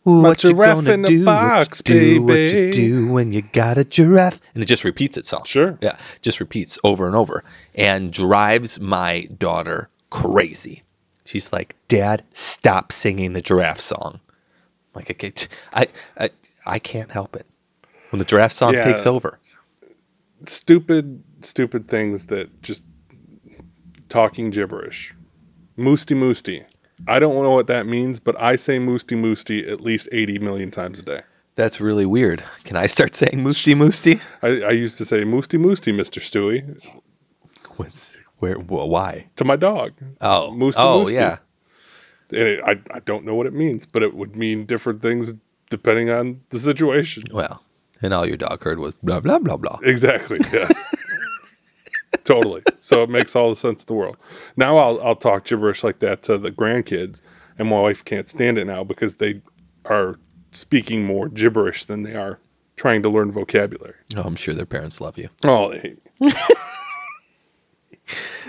what you gonna in do? box, what you do? What you do when you got a giraffe? And it just repeats itself. Sure. Yeah, just repeats over and over and drives my daughter crazy. She's like, "Dad, stop singing the giraffe song." I'm like, okay, t- I, I, I can't help it when the giraffe song Yeah. takes over. stupid, stupid things that just talking gibberish. Moosty moosty. I don't know what that means, but I say moosty moosty at least 80 million times a day. That's really weird. Can I start saying moosty moosty? I, I used to say moosty moosty, Mr. Stewie, What's where? Wh- why? to my dog. Oh, Moosty oh moosty. yeah. And it, I, I don't know what it means, but it would mean different things depending on the situation. Well, And all your dog heard was blah blah blah blah. Exactly. Yes. totally. So it makes all the sense in the world. Now I'll I'll talk gibberish like that to the grandkids, and my wife can't stand it now because they are speaking more gibberish than they are trying to learn vocabulary. Oh, I'm sure their parents love you. Oh, they hate me.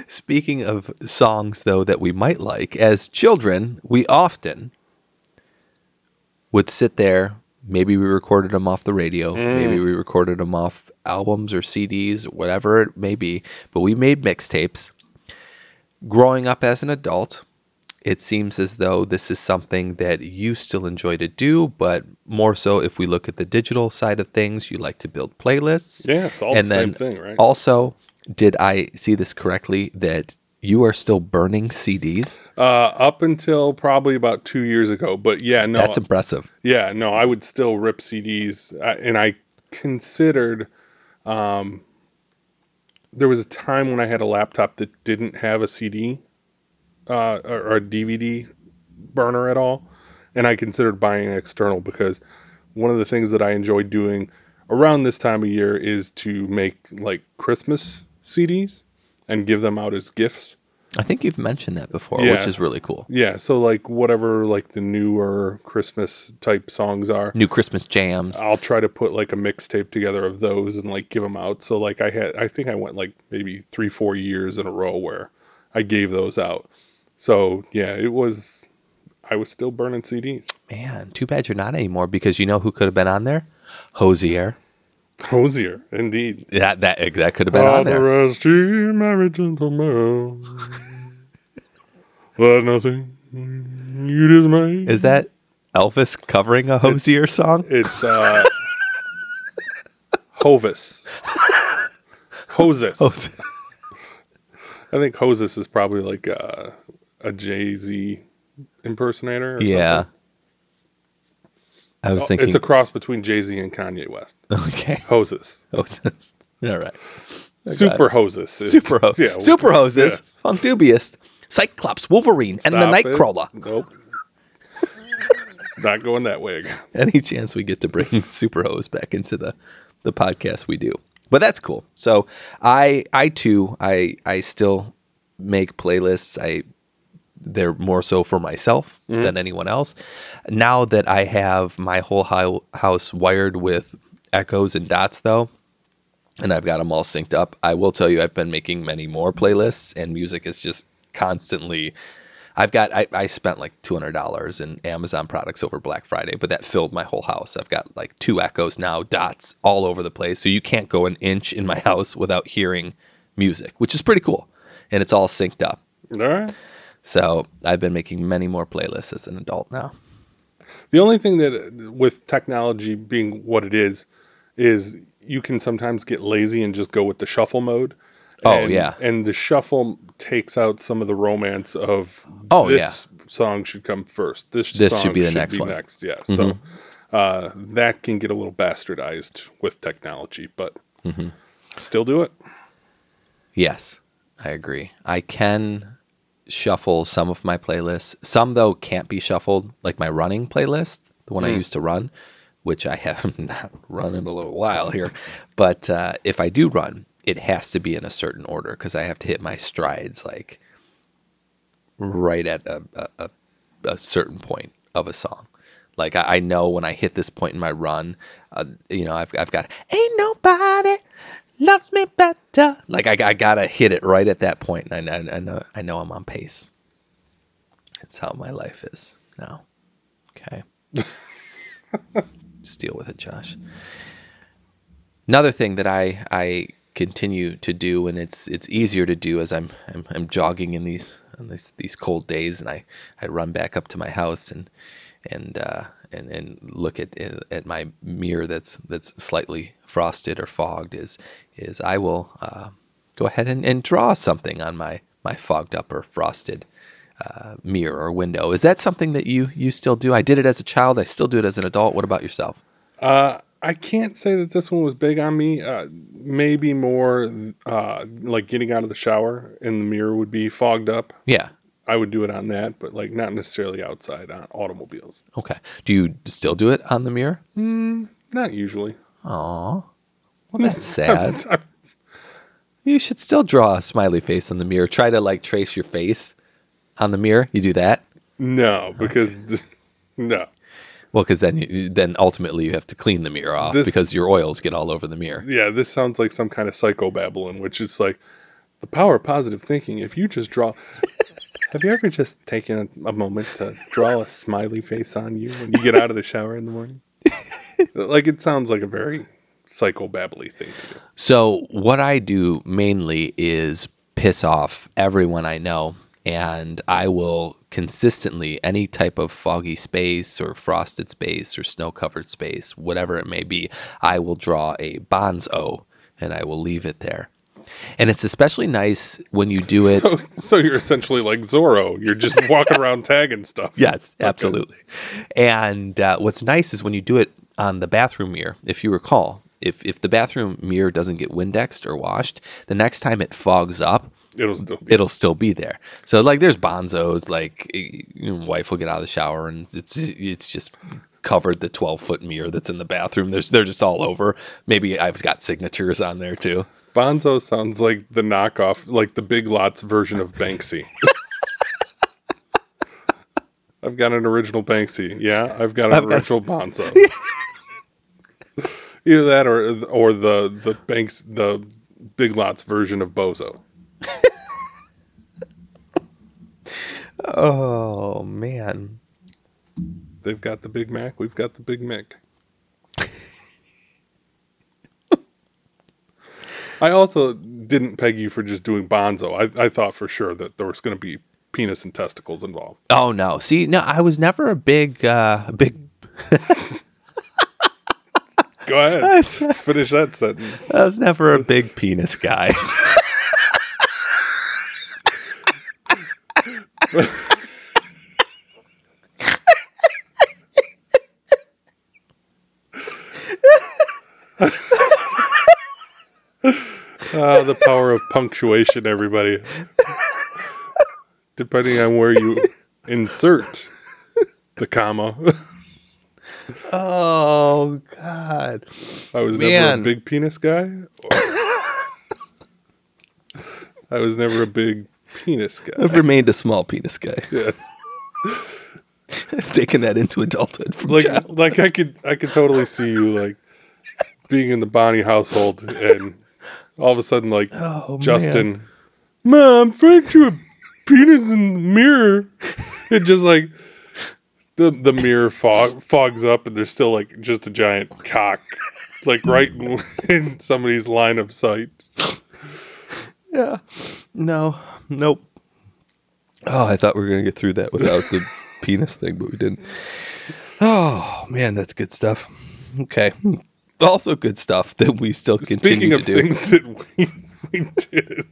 Speaking of songs, though, that we might like, as children, we often would sit there. Maybe we recorded them off the radio. Maybe mm. we recorded them off albums or CDs, whatever it may be. But we made mixtapes. Growing up as an adult, it seems as though this is something that you still enjoy to do, but more so if we look at the digital side of things, you like to build playlists. Yeah, it's all and the then same thing, right? Also, did I see this correctly that you are still burning CDs? Uh, up until probably about two years ago, but yeah, no, That's impressive. yeah, no, I would still rip CDs, uh, and I considered. Um, there was a time when I had a laptop that didn't have a CD uh, or, or a DVD burner at all, and I considered buying an external because one of the things that I enjoy doing around this time of year is to make like Christmas CDs and give them out as gifts. I think you've mentioned that before, Yeah. which is really cool. Yeah, so like whatever like the newer Christmas type songs are, New Christmas jams. I'll try to put like a mixtape together of those and like give them out. So like I had, I think I went like maybe three, four years in a row where I gave those out. So yeah, it was, I was still burning CDs. Man, too bad you're not anymore because you know who could have been on there? Hozier. Hozier, indeed. That that that could have been on there. To marry gentlemen. Let nothing you dismay. Is that Elvis covering a Hozier song? It's uh Hovis. Hosis. Hos- I think Hosis is probably like a, a Jay Z impersonator. Or yeah. something. I was Oh, thinking. it's a cross between Jay Z and Kanye West. okay. Hoses. Hoses. All right. Super Hoses. is- Super Hoses. Yeah, Super Hoses. yes. Undubious. Cyclops, Wolverine, and the Stop it. Nightcrawler. Nope. Not going that way again. any chance we get to bring Super Hose back into the the podcast we do. But that's cool. So I I too I I still make playlists. I they're more so for myself mm-hmm. than anyone else. Now that I have my whole hou- house wired with echoes and dots though, and I've got them all synced up, I will tell you I've been making many more playlists and music is just constantly I've got I, I spent like two hundred dollars in Amazon products over Black Friday, but that filled my whole house. I've got like two echoes now, dots all over the place. So you can't go an inch in my house without hearing music, which is pretty cool. And it's all synced up. All right. So I've been making many more playlists as an adult now. The only thing that, with technology being what it is, is you can sometimes get lazy and just go with the shuffle mode. Oh, And- yeah. and the shuffle takes out some of the romance of. Oh, this song should come first. This, This song should be the next one. Mm-hmm. Next, yeah. So uh, that can get a little bastardized with technology, but Mm-hmm. still do it. Yes, I agree. I can shuffle some of my playlists. Some though can't be shuffled, like my running playlist, the one I used to run, which I have not run in a little while here. But uh, if I do run, it has to be in a certain order because I have to hit my strides like right at a, a, a, a certain point of a song. Like I, I know when I hit this point in my run, uh, you know, I've, I've got ain't nobody loves me better. Like I, I gotta hit it right at that point, and I, I, I know I know I'm on pace. That's how my life is now. Okay, just deal with it, Josh. Another thing that I I continue to do, and it's it's easier to do as I'm I'm, I'm jogging in these on these these cold days, and I I run back up to my house and and uh, and and look at at my mirror that's that's slightly frosted or fogged is is I will uh, go ahead and, and draw something on my my fogged up or frosted uh, mirror or window. Is that something that you you still do? I did it as a child. I still do it as an adult. What about yourself? Uh, I can't say that this one was big on me. Uh, maybe more uh, like getting out of the shower and the mirror would be fogged up. Yeah. I would do it on that, but like not necessarily outside on automobiles. Okay. Do you still do it on the mirror? Mm, not usually. Aw. Well, that's sad. You should still draw a smiley face on the mirror. Try to like trace your face on the mirror. You do that. no, because no. Well, because then you, then ultimately you have to clean the mirror off This- because your oils get all over the mirror. Yeah, this sounds like some kind of psycho in which is like the power of positive thinking. If you just draw. Have you ever just taken a, a moment to draw a smiley face on you when you get out of the shower in the morning? like it sounds like a very psychobabbly thing to do. So what I do mainly is piss off everyone I know, and I will consistently any type of foggy space or frosted space or snow covered space, whatever it may be, I will draw a bonzo and I will leave it there. And it's especially nice when you do it. So, so you're essentially like Zorro. You're just walking around tagging stuff. Yes, absolutely. And uh, what's nice is when you do it on the bathroom mirror, if you recall, if, if the bathroom mirror doesn't get Windexed or washed, the next time it fogs up, It'll still be. it'll still be there. So like there's bonzos, like your wife will get out of the shower and it's it's just covered the 12 foot mirror that's in the bathroom. There's they're just all over. Maybe I've got signatures on there too. Bonzo sounds like the knockoff, like the Big Lots version of Banksy. I've got an original Banksy. Yeah, I've got an I've got- original Bonzo. Either that or or the the Banks the Big Lots version of Bozo. Oh man. They've got the Big Mac. We've got the Big Mick. I also didn't peg you for just doing Bonzo. I, I thought for sure that there was going to be penis and testicles involved. Oh no. See, no, I was never a big uh big Go ahead. Was Finish that sentence. I was never a big penis guy. Ah, the power of punctuation, everybody. Depending on where you insert the comma. oh god. I was never a big penis guy. I was never a big penis guy. I've remained a small penis guy. Yes. I've taken that into adulthood from Like child. like I could I could totally see you like being in the Bonnie household and all of a sudden like Oh, Justin, Mom, Frank drew a penis in the mirror. It just like the the mirror fog fogs up and there's still like just a giant cock, like right in, in somebody's line of sight. Yeah. No. Nope. Oh, I thought we were gonna get through that without the penis thing, but we didn't. Oh man, that's good stuff. Okay. Also good stuff that we still Speaking continue of to do. things that we, we did,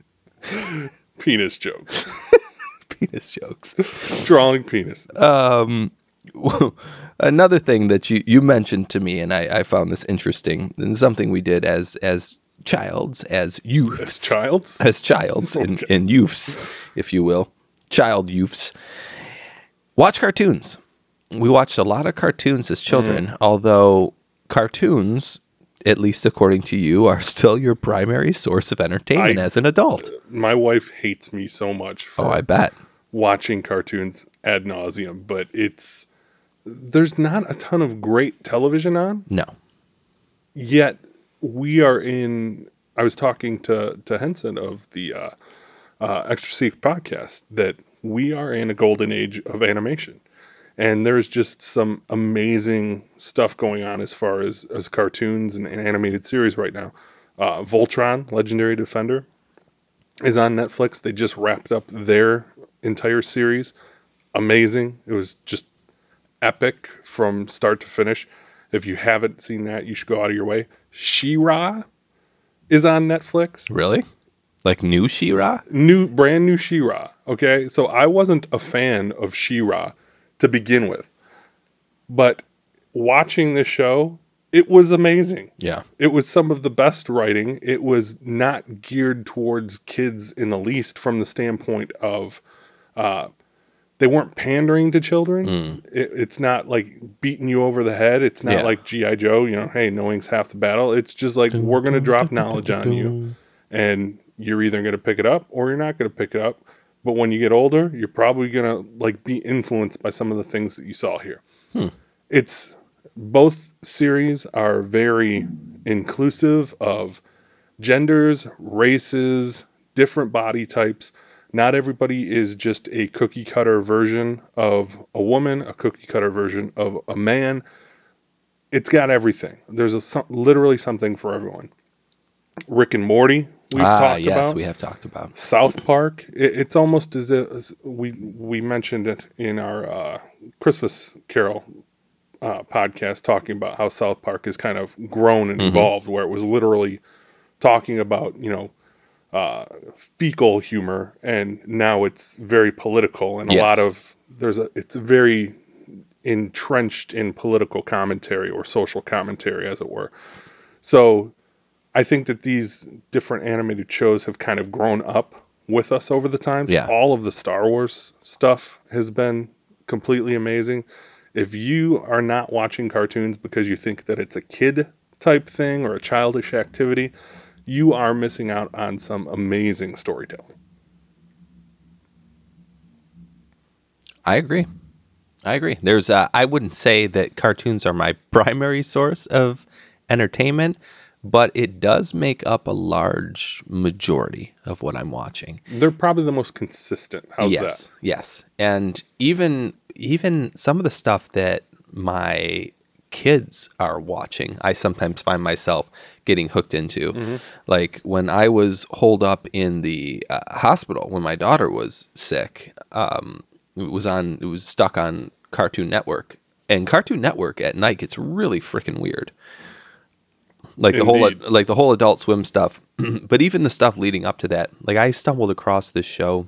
penis jokes, penis jokes. drawing penis. Um, another thing that you, you mentioned to me, and I, I found this interesting, and something we did as as childs, as youths, As childs, as childs and, Okay. and youths, if you will, child youths. Watch cartoons. We watched a lot of cartoons as children, Mm. although cartoons, at least according to you, are still your primary source of entertainment I- as an adult. my wife hates me so much for Oh, I bet. watching cartoons ad nauseum, but it's there's not a ton of great television on. No. Yet we are in. I was talking to to Henson of the uh, uh, Extra Seek podcast that we are in a golden age of animation, and there's just some amazing stuff going on as far as as cartoons and, and animated series right now. Uh, Voltron, Legendary Defender, is on Netflix. They just wrapped up their entire series. Amazing. It was just epic from start to finish. If you haven't seen that, you should go out of your way. She-Ra is on Netflix. Really? Like new She-Ra? New brand new She-Ra, okay? So I wasn't a fan of She-Ra to begin with. But watching this show, it was amazing. Yeah. It was some of the best writing. It was not geared towards kids in the least from the standpoint of uh, they weren't pandering to children. Mm. It, it's not like beating you over the head. It's not Yeah. like GI Joe. You know, hey, knowing's half the battle. It's just like we're gonna drop knowledge on you, and you're either gonna pick it up or you're not gonna pick it up. But when you get older, you're probably gonna like be influenced by some of the things that you saw here. Hmm. It's both series are very inclusive of genders, races, different body types. Not everybody is just a cookie cutter version of a woman, a cookie cutter version of a man. It's got everything. There's a some, literally something for everyone. Rick and Morty, we've ah, talked yes, about. we have talked about. South Park. It, it's almost as if as we we mentioned it in our uh, Christmas Carol uh, podcast, talking about how South Park has kind of grown and Mhm. evolved, where it was literally talking about you know uh, fecal humor, and now it's very political and a Yes. lot of there's a it's very entrenched in political commentary or social commentary, as it were. So I think that these different animated shows have kind of grown up with us over the times. Yeah. All of the Star Wars stuff has been completely amazing. If you are not watching cartoons because you think that it's a kid type thing or a childish activity, you are missing out on some amazing storytelling. I agree. I agree. There's uh, I wouldn't say that cartoons are my primary source of entertainment, but it does make up a large majority of what I'm watching. They're probably the most consistent. How's that? yes, yes, and even even some of the stuff that my kids are watching, I sometimes find myself getting hooked into. Mhm. Like when I was holed up in the uh, hospital when my daughter was sick, um, it was on it was stuck on Cartoon Network, and Cartoon Network at night gets really freaking weird. Like the whole like the whole Adult Swim stuff, but even the stuff leading up to that. Like I stumbled across this show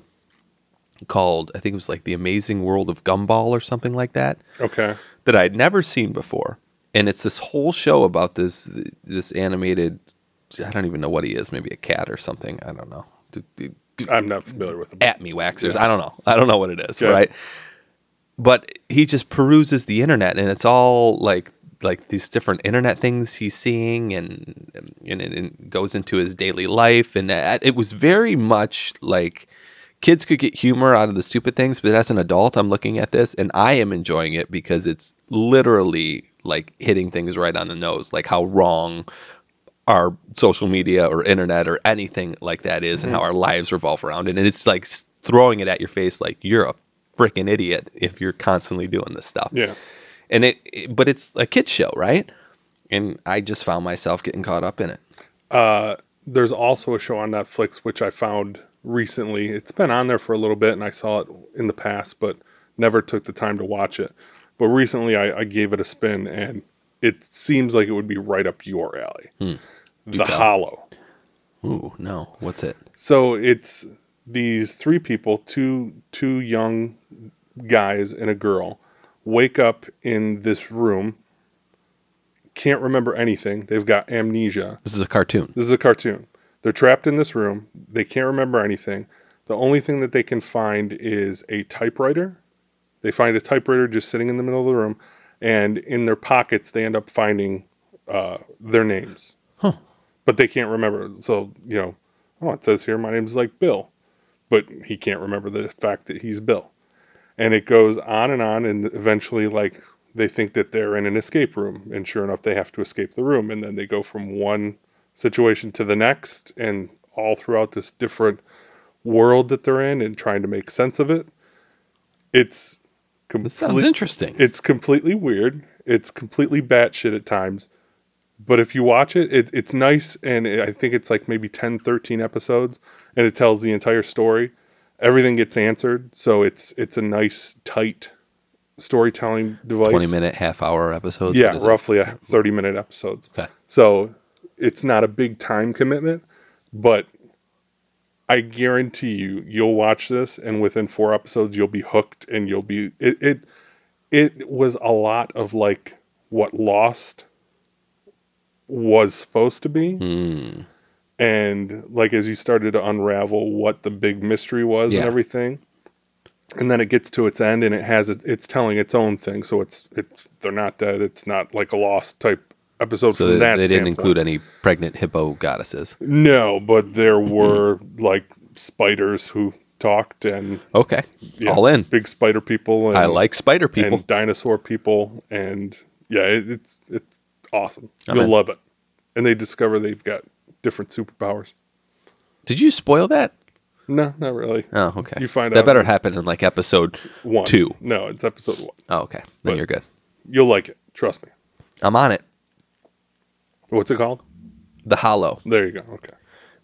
called I think it was like The Amazing World of Gumball or something like that? Okay. that I'd never seen before. And it's this whole show about this this animated I don't even know what he is, maybe a cat or something. I don't know. I'm not familiar with them. At me waxers. I don't know. I don't know what it is, Okay. right? But he just peruses the internet and it's all like like these different internet things he's seeing and and it and goes into his daily life and that- it was very much like kids could get humor out of the stupid things, but as an adult, I'm looking at this and I am enjoying it because it's literally like hitting things right on the nose, like how wrong our social media or internet or anything like that is and how our lives revolve around it. And it's like throwing it at your face like you're a freaking idiot if you're constantly doing this stuff. Yeah. And it, it- but it's a kid's show, right? And I just found myself getting caught up in it. Uh, there's also a show on Netflix which I found recently. It's been on there for a little bit, and I saw it in the past, but never took the time to watch it. But recently, I, I gave it a spin, and it seems like it would be right up your alley. Hmm. The. Hollow. Ooh, no. What's it? So it's these three people, two two young guys and a girl, wake up in this room. Can't remember anything. They've got amnesia. This is a cartoon. This is a cartoon. They're trapped in this room. They can't remember anything. The only thing that they can find is a typewriter. They find a typewriter just sitting in the middle of the room, and in their pockets they end up finding uh, their names. Huh. But they can't remember. So you know, oh, it says here my name's like Bill, but he can't remember the fact that he's Bill. And it goes on and on, and eventually, like they think that they're in an escape room, and sure enough, they have to escape the room, and then they go from one situation to the next and all throughout this different world that they're in and trying to make sense of it. It's This sounds interesting. it's completely weird. It's completely batshit at times. But if you watch it, it it's nice and I think it's like maybe 10, 13 episodes and it tells the entire story. Everything gets answered, so it's it's a nice tight storytelling device. 20 minute, half hour episodes. Yeah, it? roughly a 30 minute episodes. Okay. So it's not a big time commitment, but I guarantee you, you'll watch this, and within four episodes, you'll be hooked, and you'll be it. It, it was a lot of like what Lost was supposed to be, Hmm. and like as you started to unravel what the big mystery was Yeah. and everything, and then it gets to its end and it has it, it's telling its own thing. So it's it they're not dead. It's not like a lost type episode So from they, that. they didn't include any pregnant hippo goddesses. No, but there mm-hmm. were like spiders who talked and Okay, yeah, all in. big spider people. And, I like spider people. and dinosaur people, and yeah, it, it's it's awesome. I'm You'll in. love it. And they discover they've got different superpowers. Did you spoil that? No, not really. Oh, okay. You find that better happen in like episode. One, Two. No, it's episode one. Oh, okay. Then But- you're good. You'll like it. Trust me. I'm on it. What's it called? The Hollow. There you go. Okay.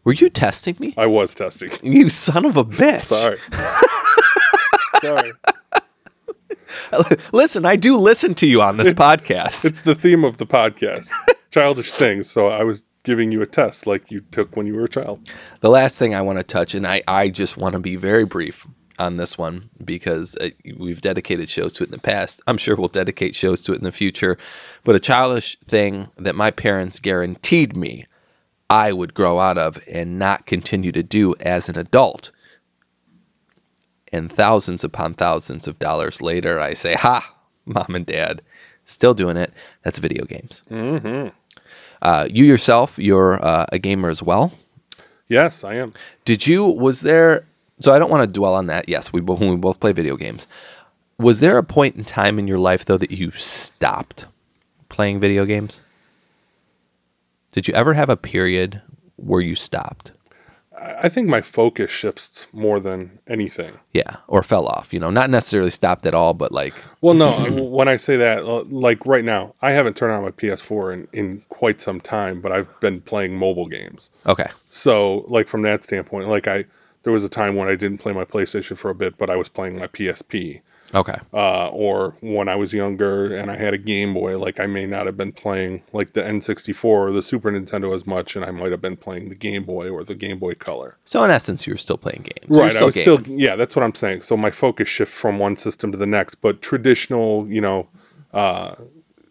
Were you testing me? I was testing. You son of a bitch. Sorry. Sorry. listen, I do listen to you on this podcast. It's the theme of the podcast. Childish things. So I was giving you a test like you took when you were a child. The last thing I want to touch, and I, I just want to be very brief on this one because uh, we've dedicated shows to it in the past. I'm sure we'll dedicate shows to it in the future. But a childish thing that my parents guaranteed me I would grow out of and not continue to do as an adult. And thousands upon thousands of dollars later, I say, Ha, mom and dad, still doing it. That's video games. Mm-hmm. Uh, you yourself, you're uh, a gamer as well. Yes, I am. Did you? Was there? So I don't want to dwell on that. Yes, we both we both play video games. Was there a point in time in your life though that you stopped playing video games? Did you ever have a period where you stopped? I I think my focus shifts more than anything. Yeah, or fell off. You know, not necessarily stopped at all, but like Well, no, when I say that, uh, like right now, I haven't turned on my PS4 in, in quite some time, but I've been playing mobile games. okay, So, like from that standpoint, like I, there was a time when I didn't play my PlayStation for a bit, but I was playing my PSP. okay, Uh, or when I was younger and I had a Game Boy, like I may not have been playing like the N64 or the Super Nintendo as much, and I might have been playing the Game Boy or the Game Boy Color. so in essence, you were still playing games. Right. I was gaming. still, yeah, that's what I'm saying. So my focus shift from one system to the next, but traditional, you know, uh,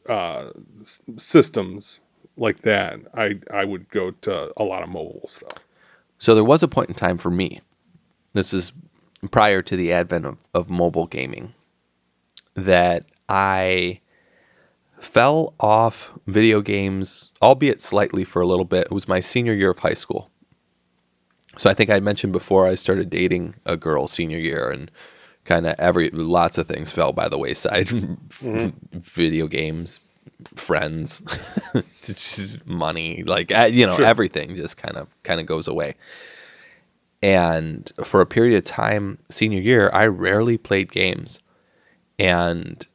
uh, s- systems like that, I I would go to a lot of mobile stuff. So there was a point in time for me. This is prior to the advent of, of mobile gaming that I fell off video games, albeit slightly for a little bit. It was my senior year of high school. So I think I mentioned before I started dating a girl senior year and kind of every lots of things fell by the wayside. Mm-hmm. Video games, friends, just money, like uh, you know, Sure. everything just kind of kind of goes away. And for a period of time, senior year, I rarely played games. And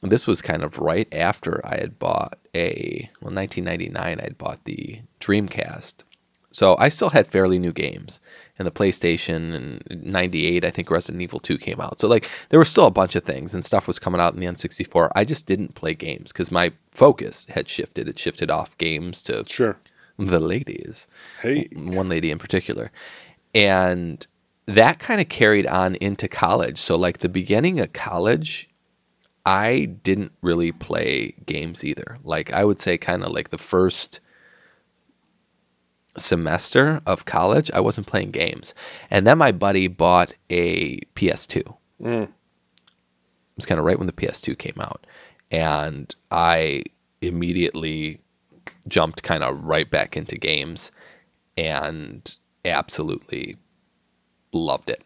this was kind of right after I had bought a, well, 1999, I had bought the Dreamcast. So I still had fairly new games. And the PlayStation and 98, I think Resident Evil 2 came out. So, like, there were still a bunch of things and stuff was coming out in the N64. I just didn't play games because my focus had shifted. It shifted off games to Sure. the ladies Hey. one lady in particular. And that kind of carried on into college. So, like the beginning of college, I didn't really play games either. Like, I would say, kind of like the first semester of college, I wasn't playing games. And then my buddy bought a PS2 Mm. it was kind of right when the PS2 came out. And I immediately jumped kind of right back into games and absolutely loved it.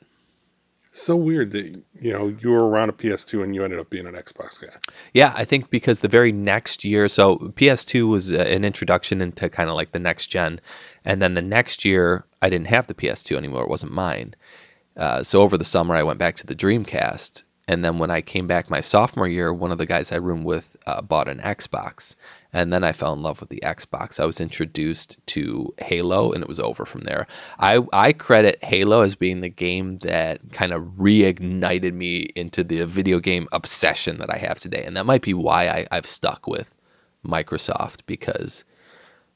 So weird that you know you were around a PS2 and you ended up being an Xbox guy. Yeah, I think because the very next year, so PS2 was uh, an introduction into kind of like the next gen. And then the next year, I didn't have the PS2 anymore. It wasn't mine. Uh, so over the summer, I went back to the Dreamcast. And then when I came back my sophomore year, one of the guys I roomed with uh, bought an Xbox. And then I fell in love with the Xbox. I was introduced to Halo, and it was over from there. I, I credit Halo as being the game that kind of reignited me into the video game obsession that I have today. And that might be why I, I've stuck with Microsoft because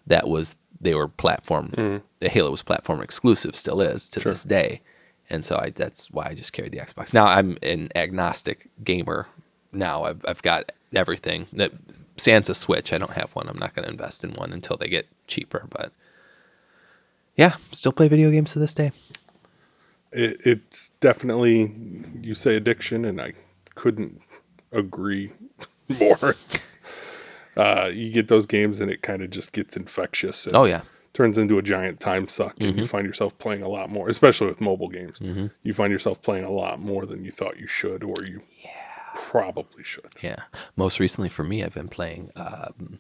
that was they were platform mm-hmm. Halo was platform exclusive, still is to Sure. this day. And so I, that's why I just carried the Xbox. Now I'm an agnostic gamer. Now I've, I've got everything. That sans a Switch. I don't have one. I'm not going to invest in one until they get cheaper. But yeah, still play video games to this day. it, it's definitely you say addiction, and I couldn't agree more. It's, uh, you get those games, and it kind of just gets infectious. And Oh yeah. turns into a giant time suck, and you find yourself playing a lot more, especially with mobile games. You find yourself playing a lot more than you thought you should, or you probably should. Yeah. Most recently for me, I've been playing. Um,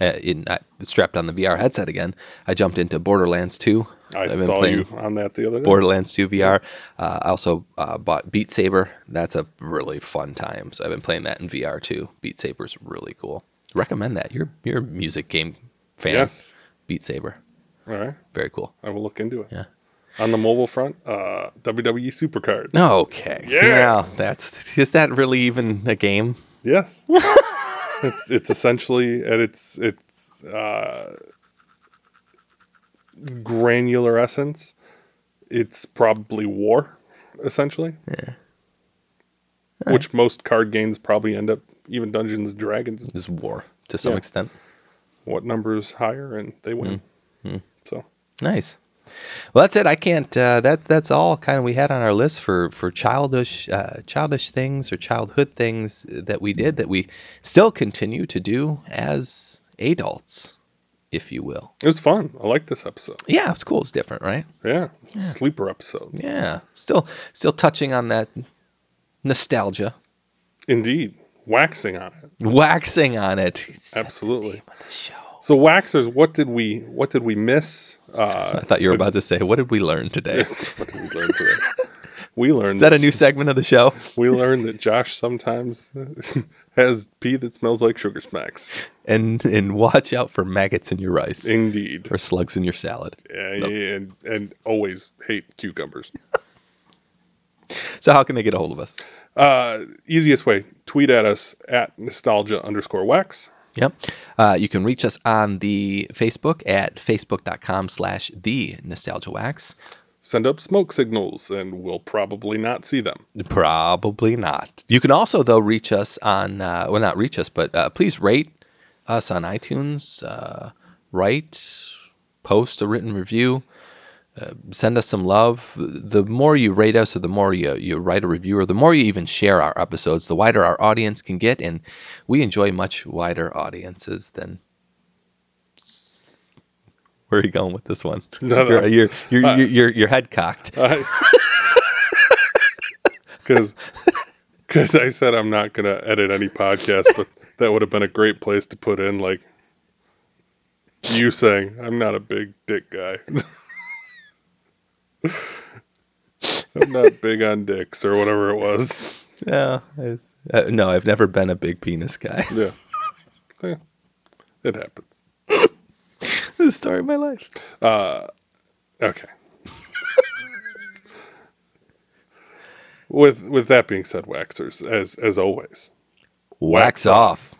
uh, in I strapped on the VR headset again. I jumped into Borderlands 2. I I've been saw playing you on that the other day. Borderlands 2 VR. Uh, I also uh, bought Beat Saber. That's a really fun time. So I've been playing that in VR too. Beat Saber's really cool. Recommend that. You're you're a music game fan. yes. Beat Saber. All right. Very cool. I will look into it. Yeah. On the mobile front, uh, WWE Supercard. Okay. Yeah. that's is that really even a game? Yes. it's it's essentially at its its uh, granular essence, it's probably war, essentially. Yeah. Which most card games probably end up even Dungeons and Dragons. This is war to some Yeah. extent. What numbers higher and they win. Mm. So Nice. Well, that's it. I can't. Uh, that that's all kind of we had on our list for for childish uh, childish things or childhood things that we did that we still continue to do as adults, if you will. it was fun. I like this episode. Yeah, it's cool. It's different, right? Yeah. Sleeper episode. Yeah. Still still touching on that nostalgia, Indeed. Waxing on it. waxing on it. Absolutely. Of the show. So waxers, what did we what did we miss? Uh, I thought you were about to say, "What did we learn today?" what did we learn today? We learned Is that a new segment of the show? we learned that Josh sometimes has pee that smells like sugar smacks. And and watch out for maggots in your rice Indeed. or slugs in your salad. Yeah, and and always hate cucumbers. So how can they get a hold of us? Uh, easiest way: tweet at us at nostalgia underscore wax. Yep. Uh, you can reach us on the Facebook at facebook.com slash the nostalgia wax. Send up smoke signals, and we'll probably not see them. Probably not. You can also, though, reach us on, uh, well, not reach us, but uh, please rate us on iTunes. Uh, write, post a written review. Uh, send us some love. The more you rate us, or the more you, you write a review, or the more you even share our episodes, the wider our audience can get. And we enjoy much wider audiences than. Where are you going with this one? No, no. You're, you're, you're, Uh, you're, you're, you're head cocked. Because because I said I'm not gonna edit any podcast, but that would have been a great place to put in like you saying I'm not a big dick guy. I'm not big on dicks or whatever it was. Yeah. Uh, no, I've never been a big penis guy. Yeah. Yeah. It happens. the story of my life. Uh, okay. with with that being said, waxers, as as always, Wax off.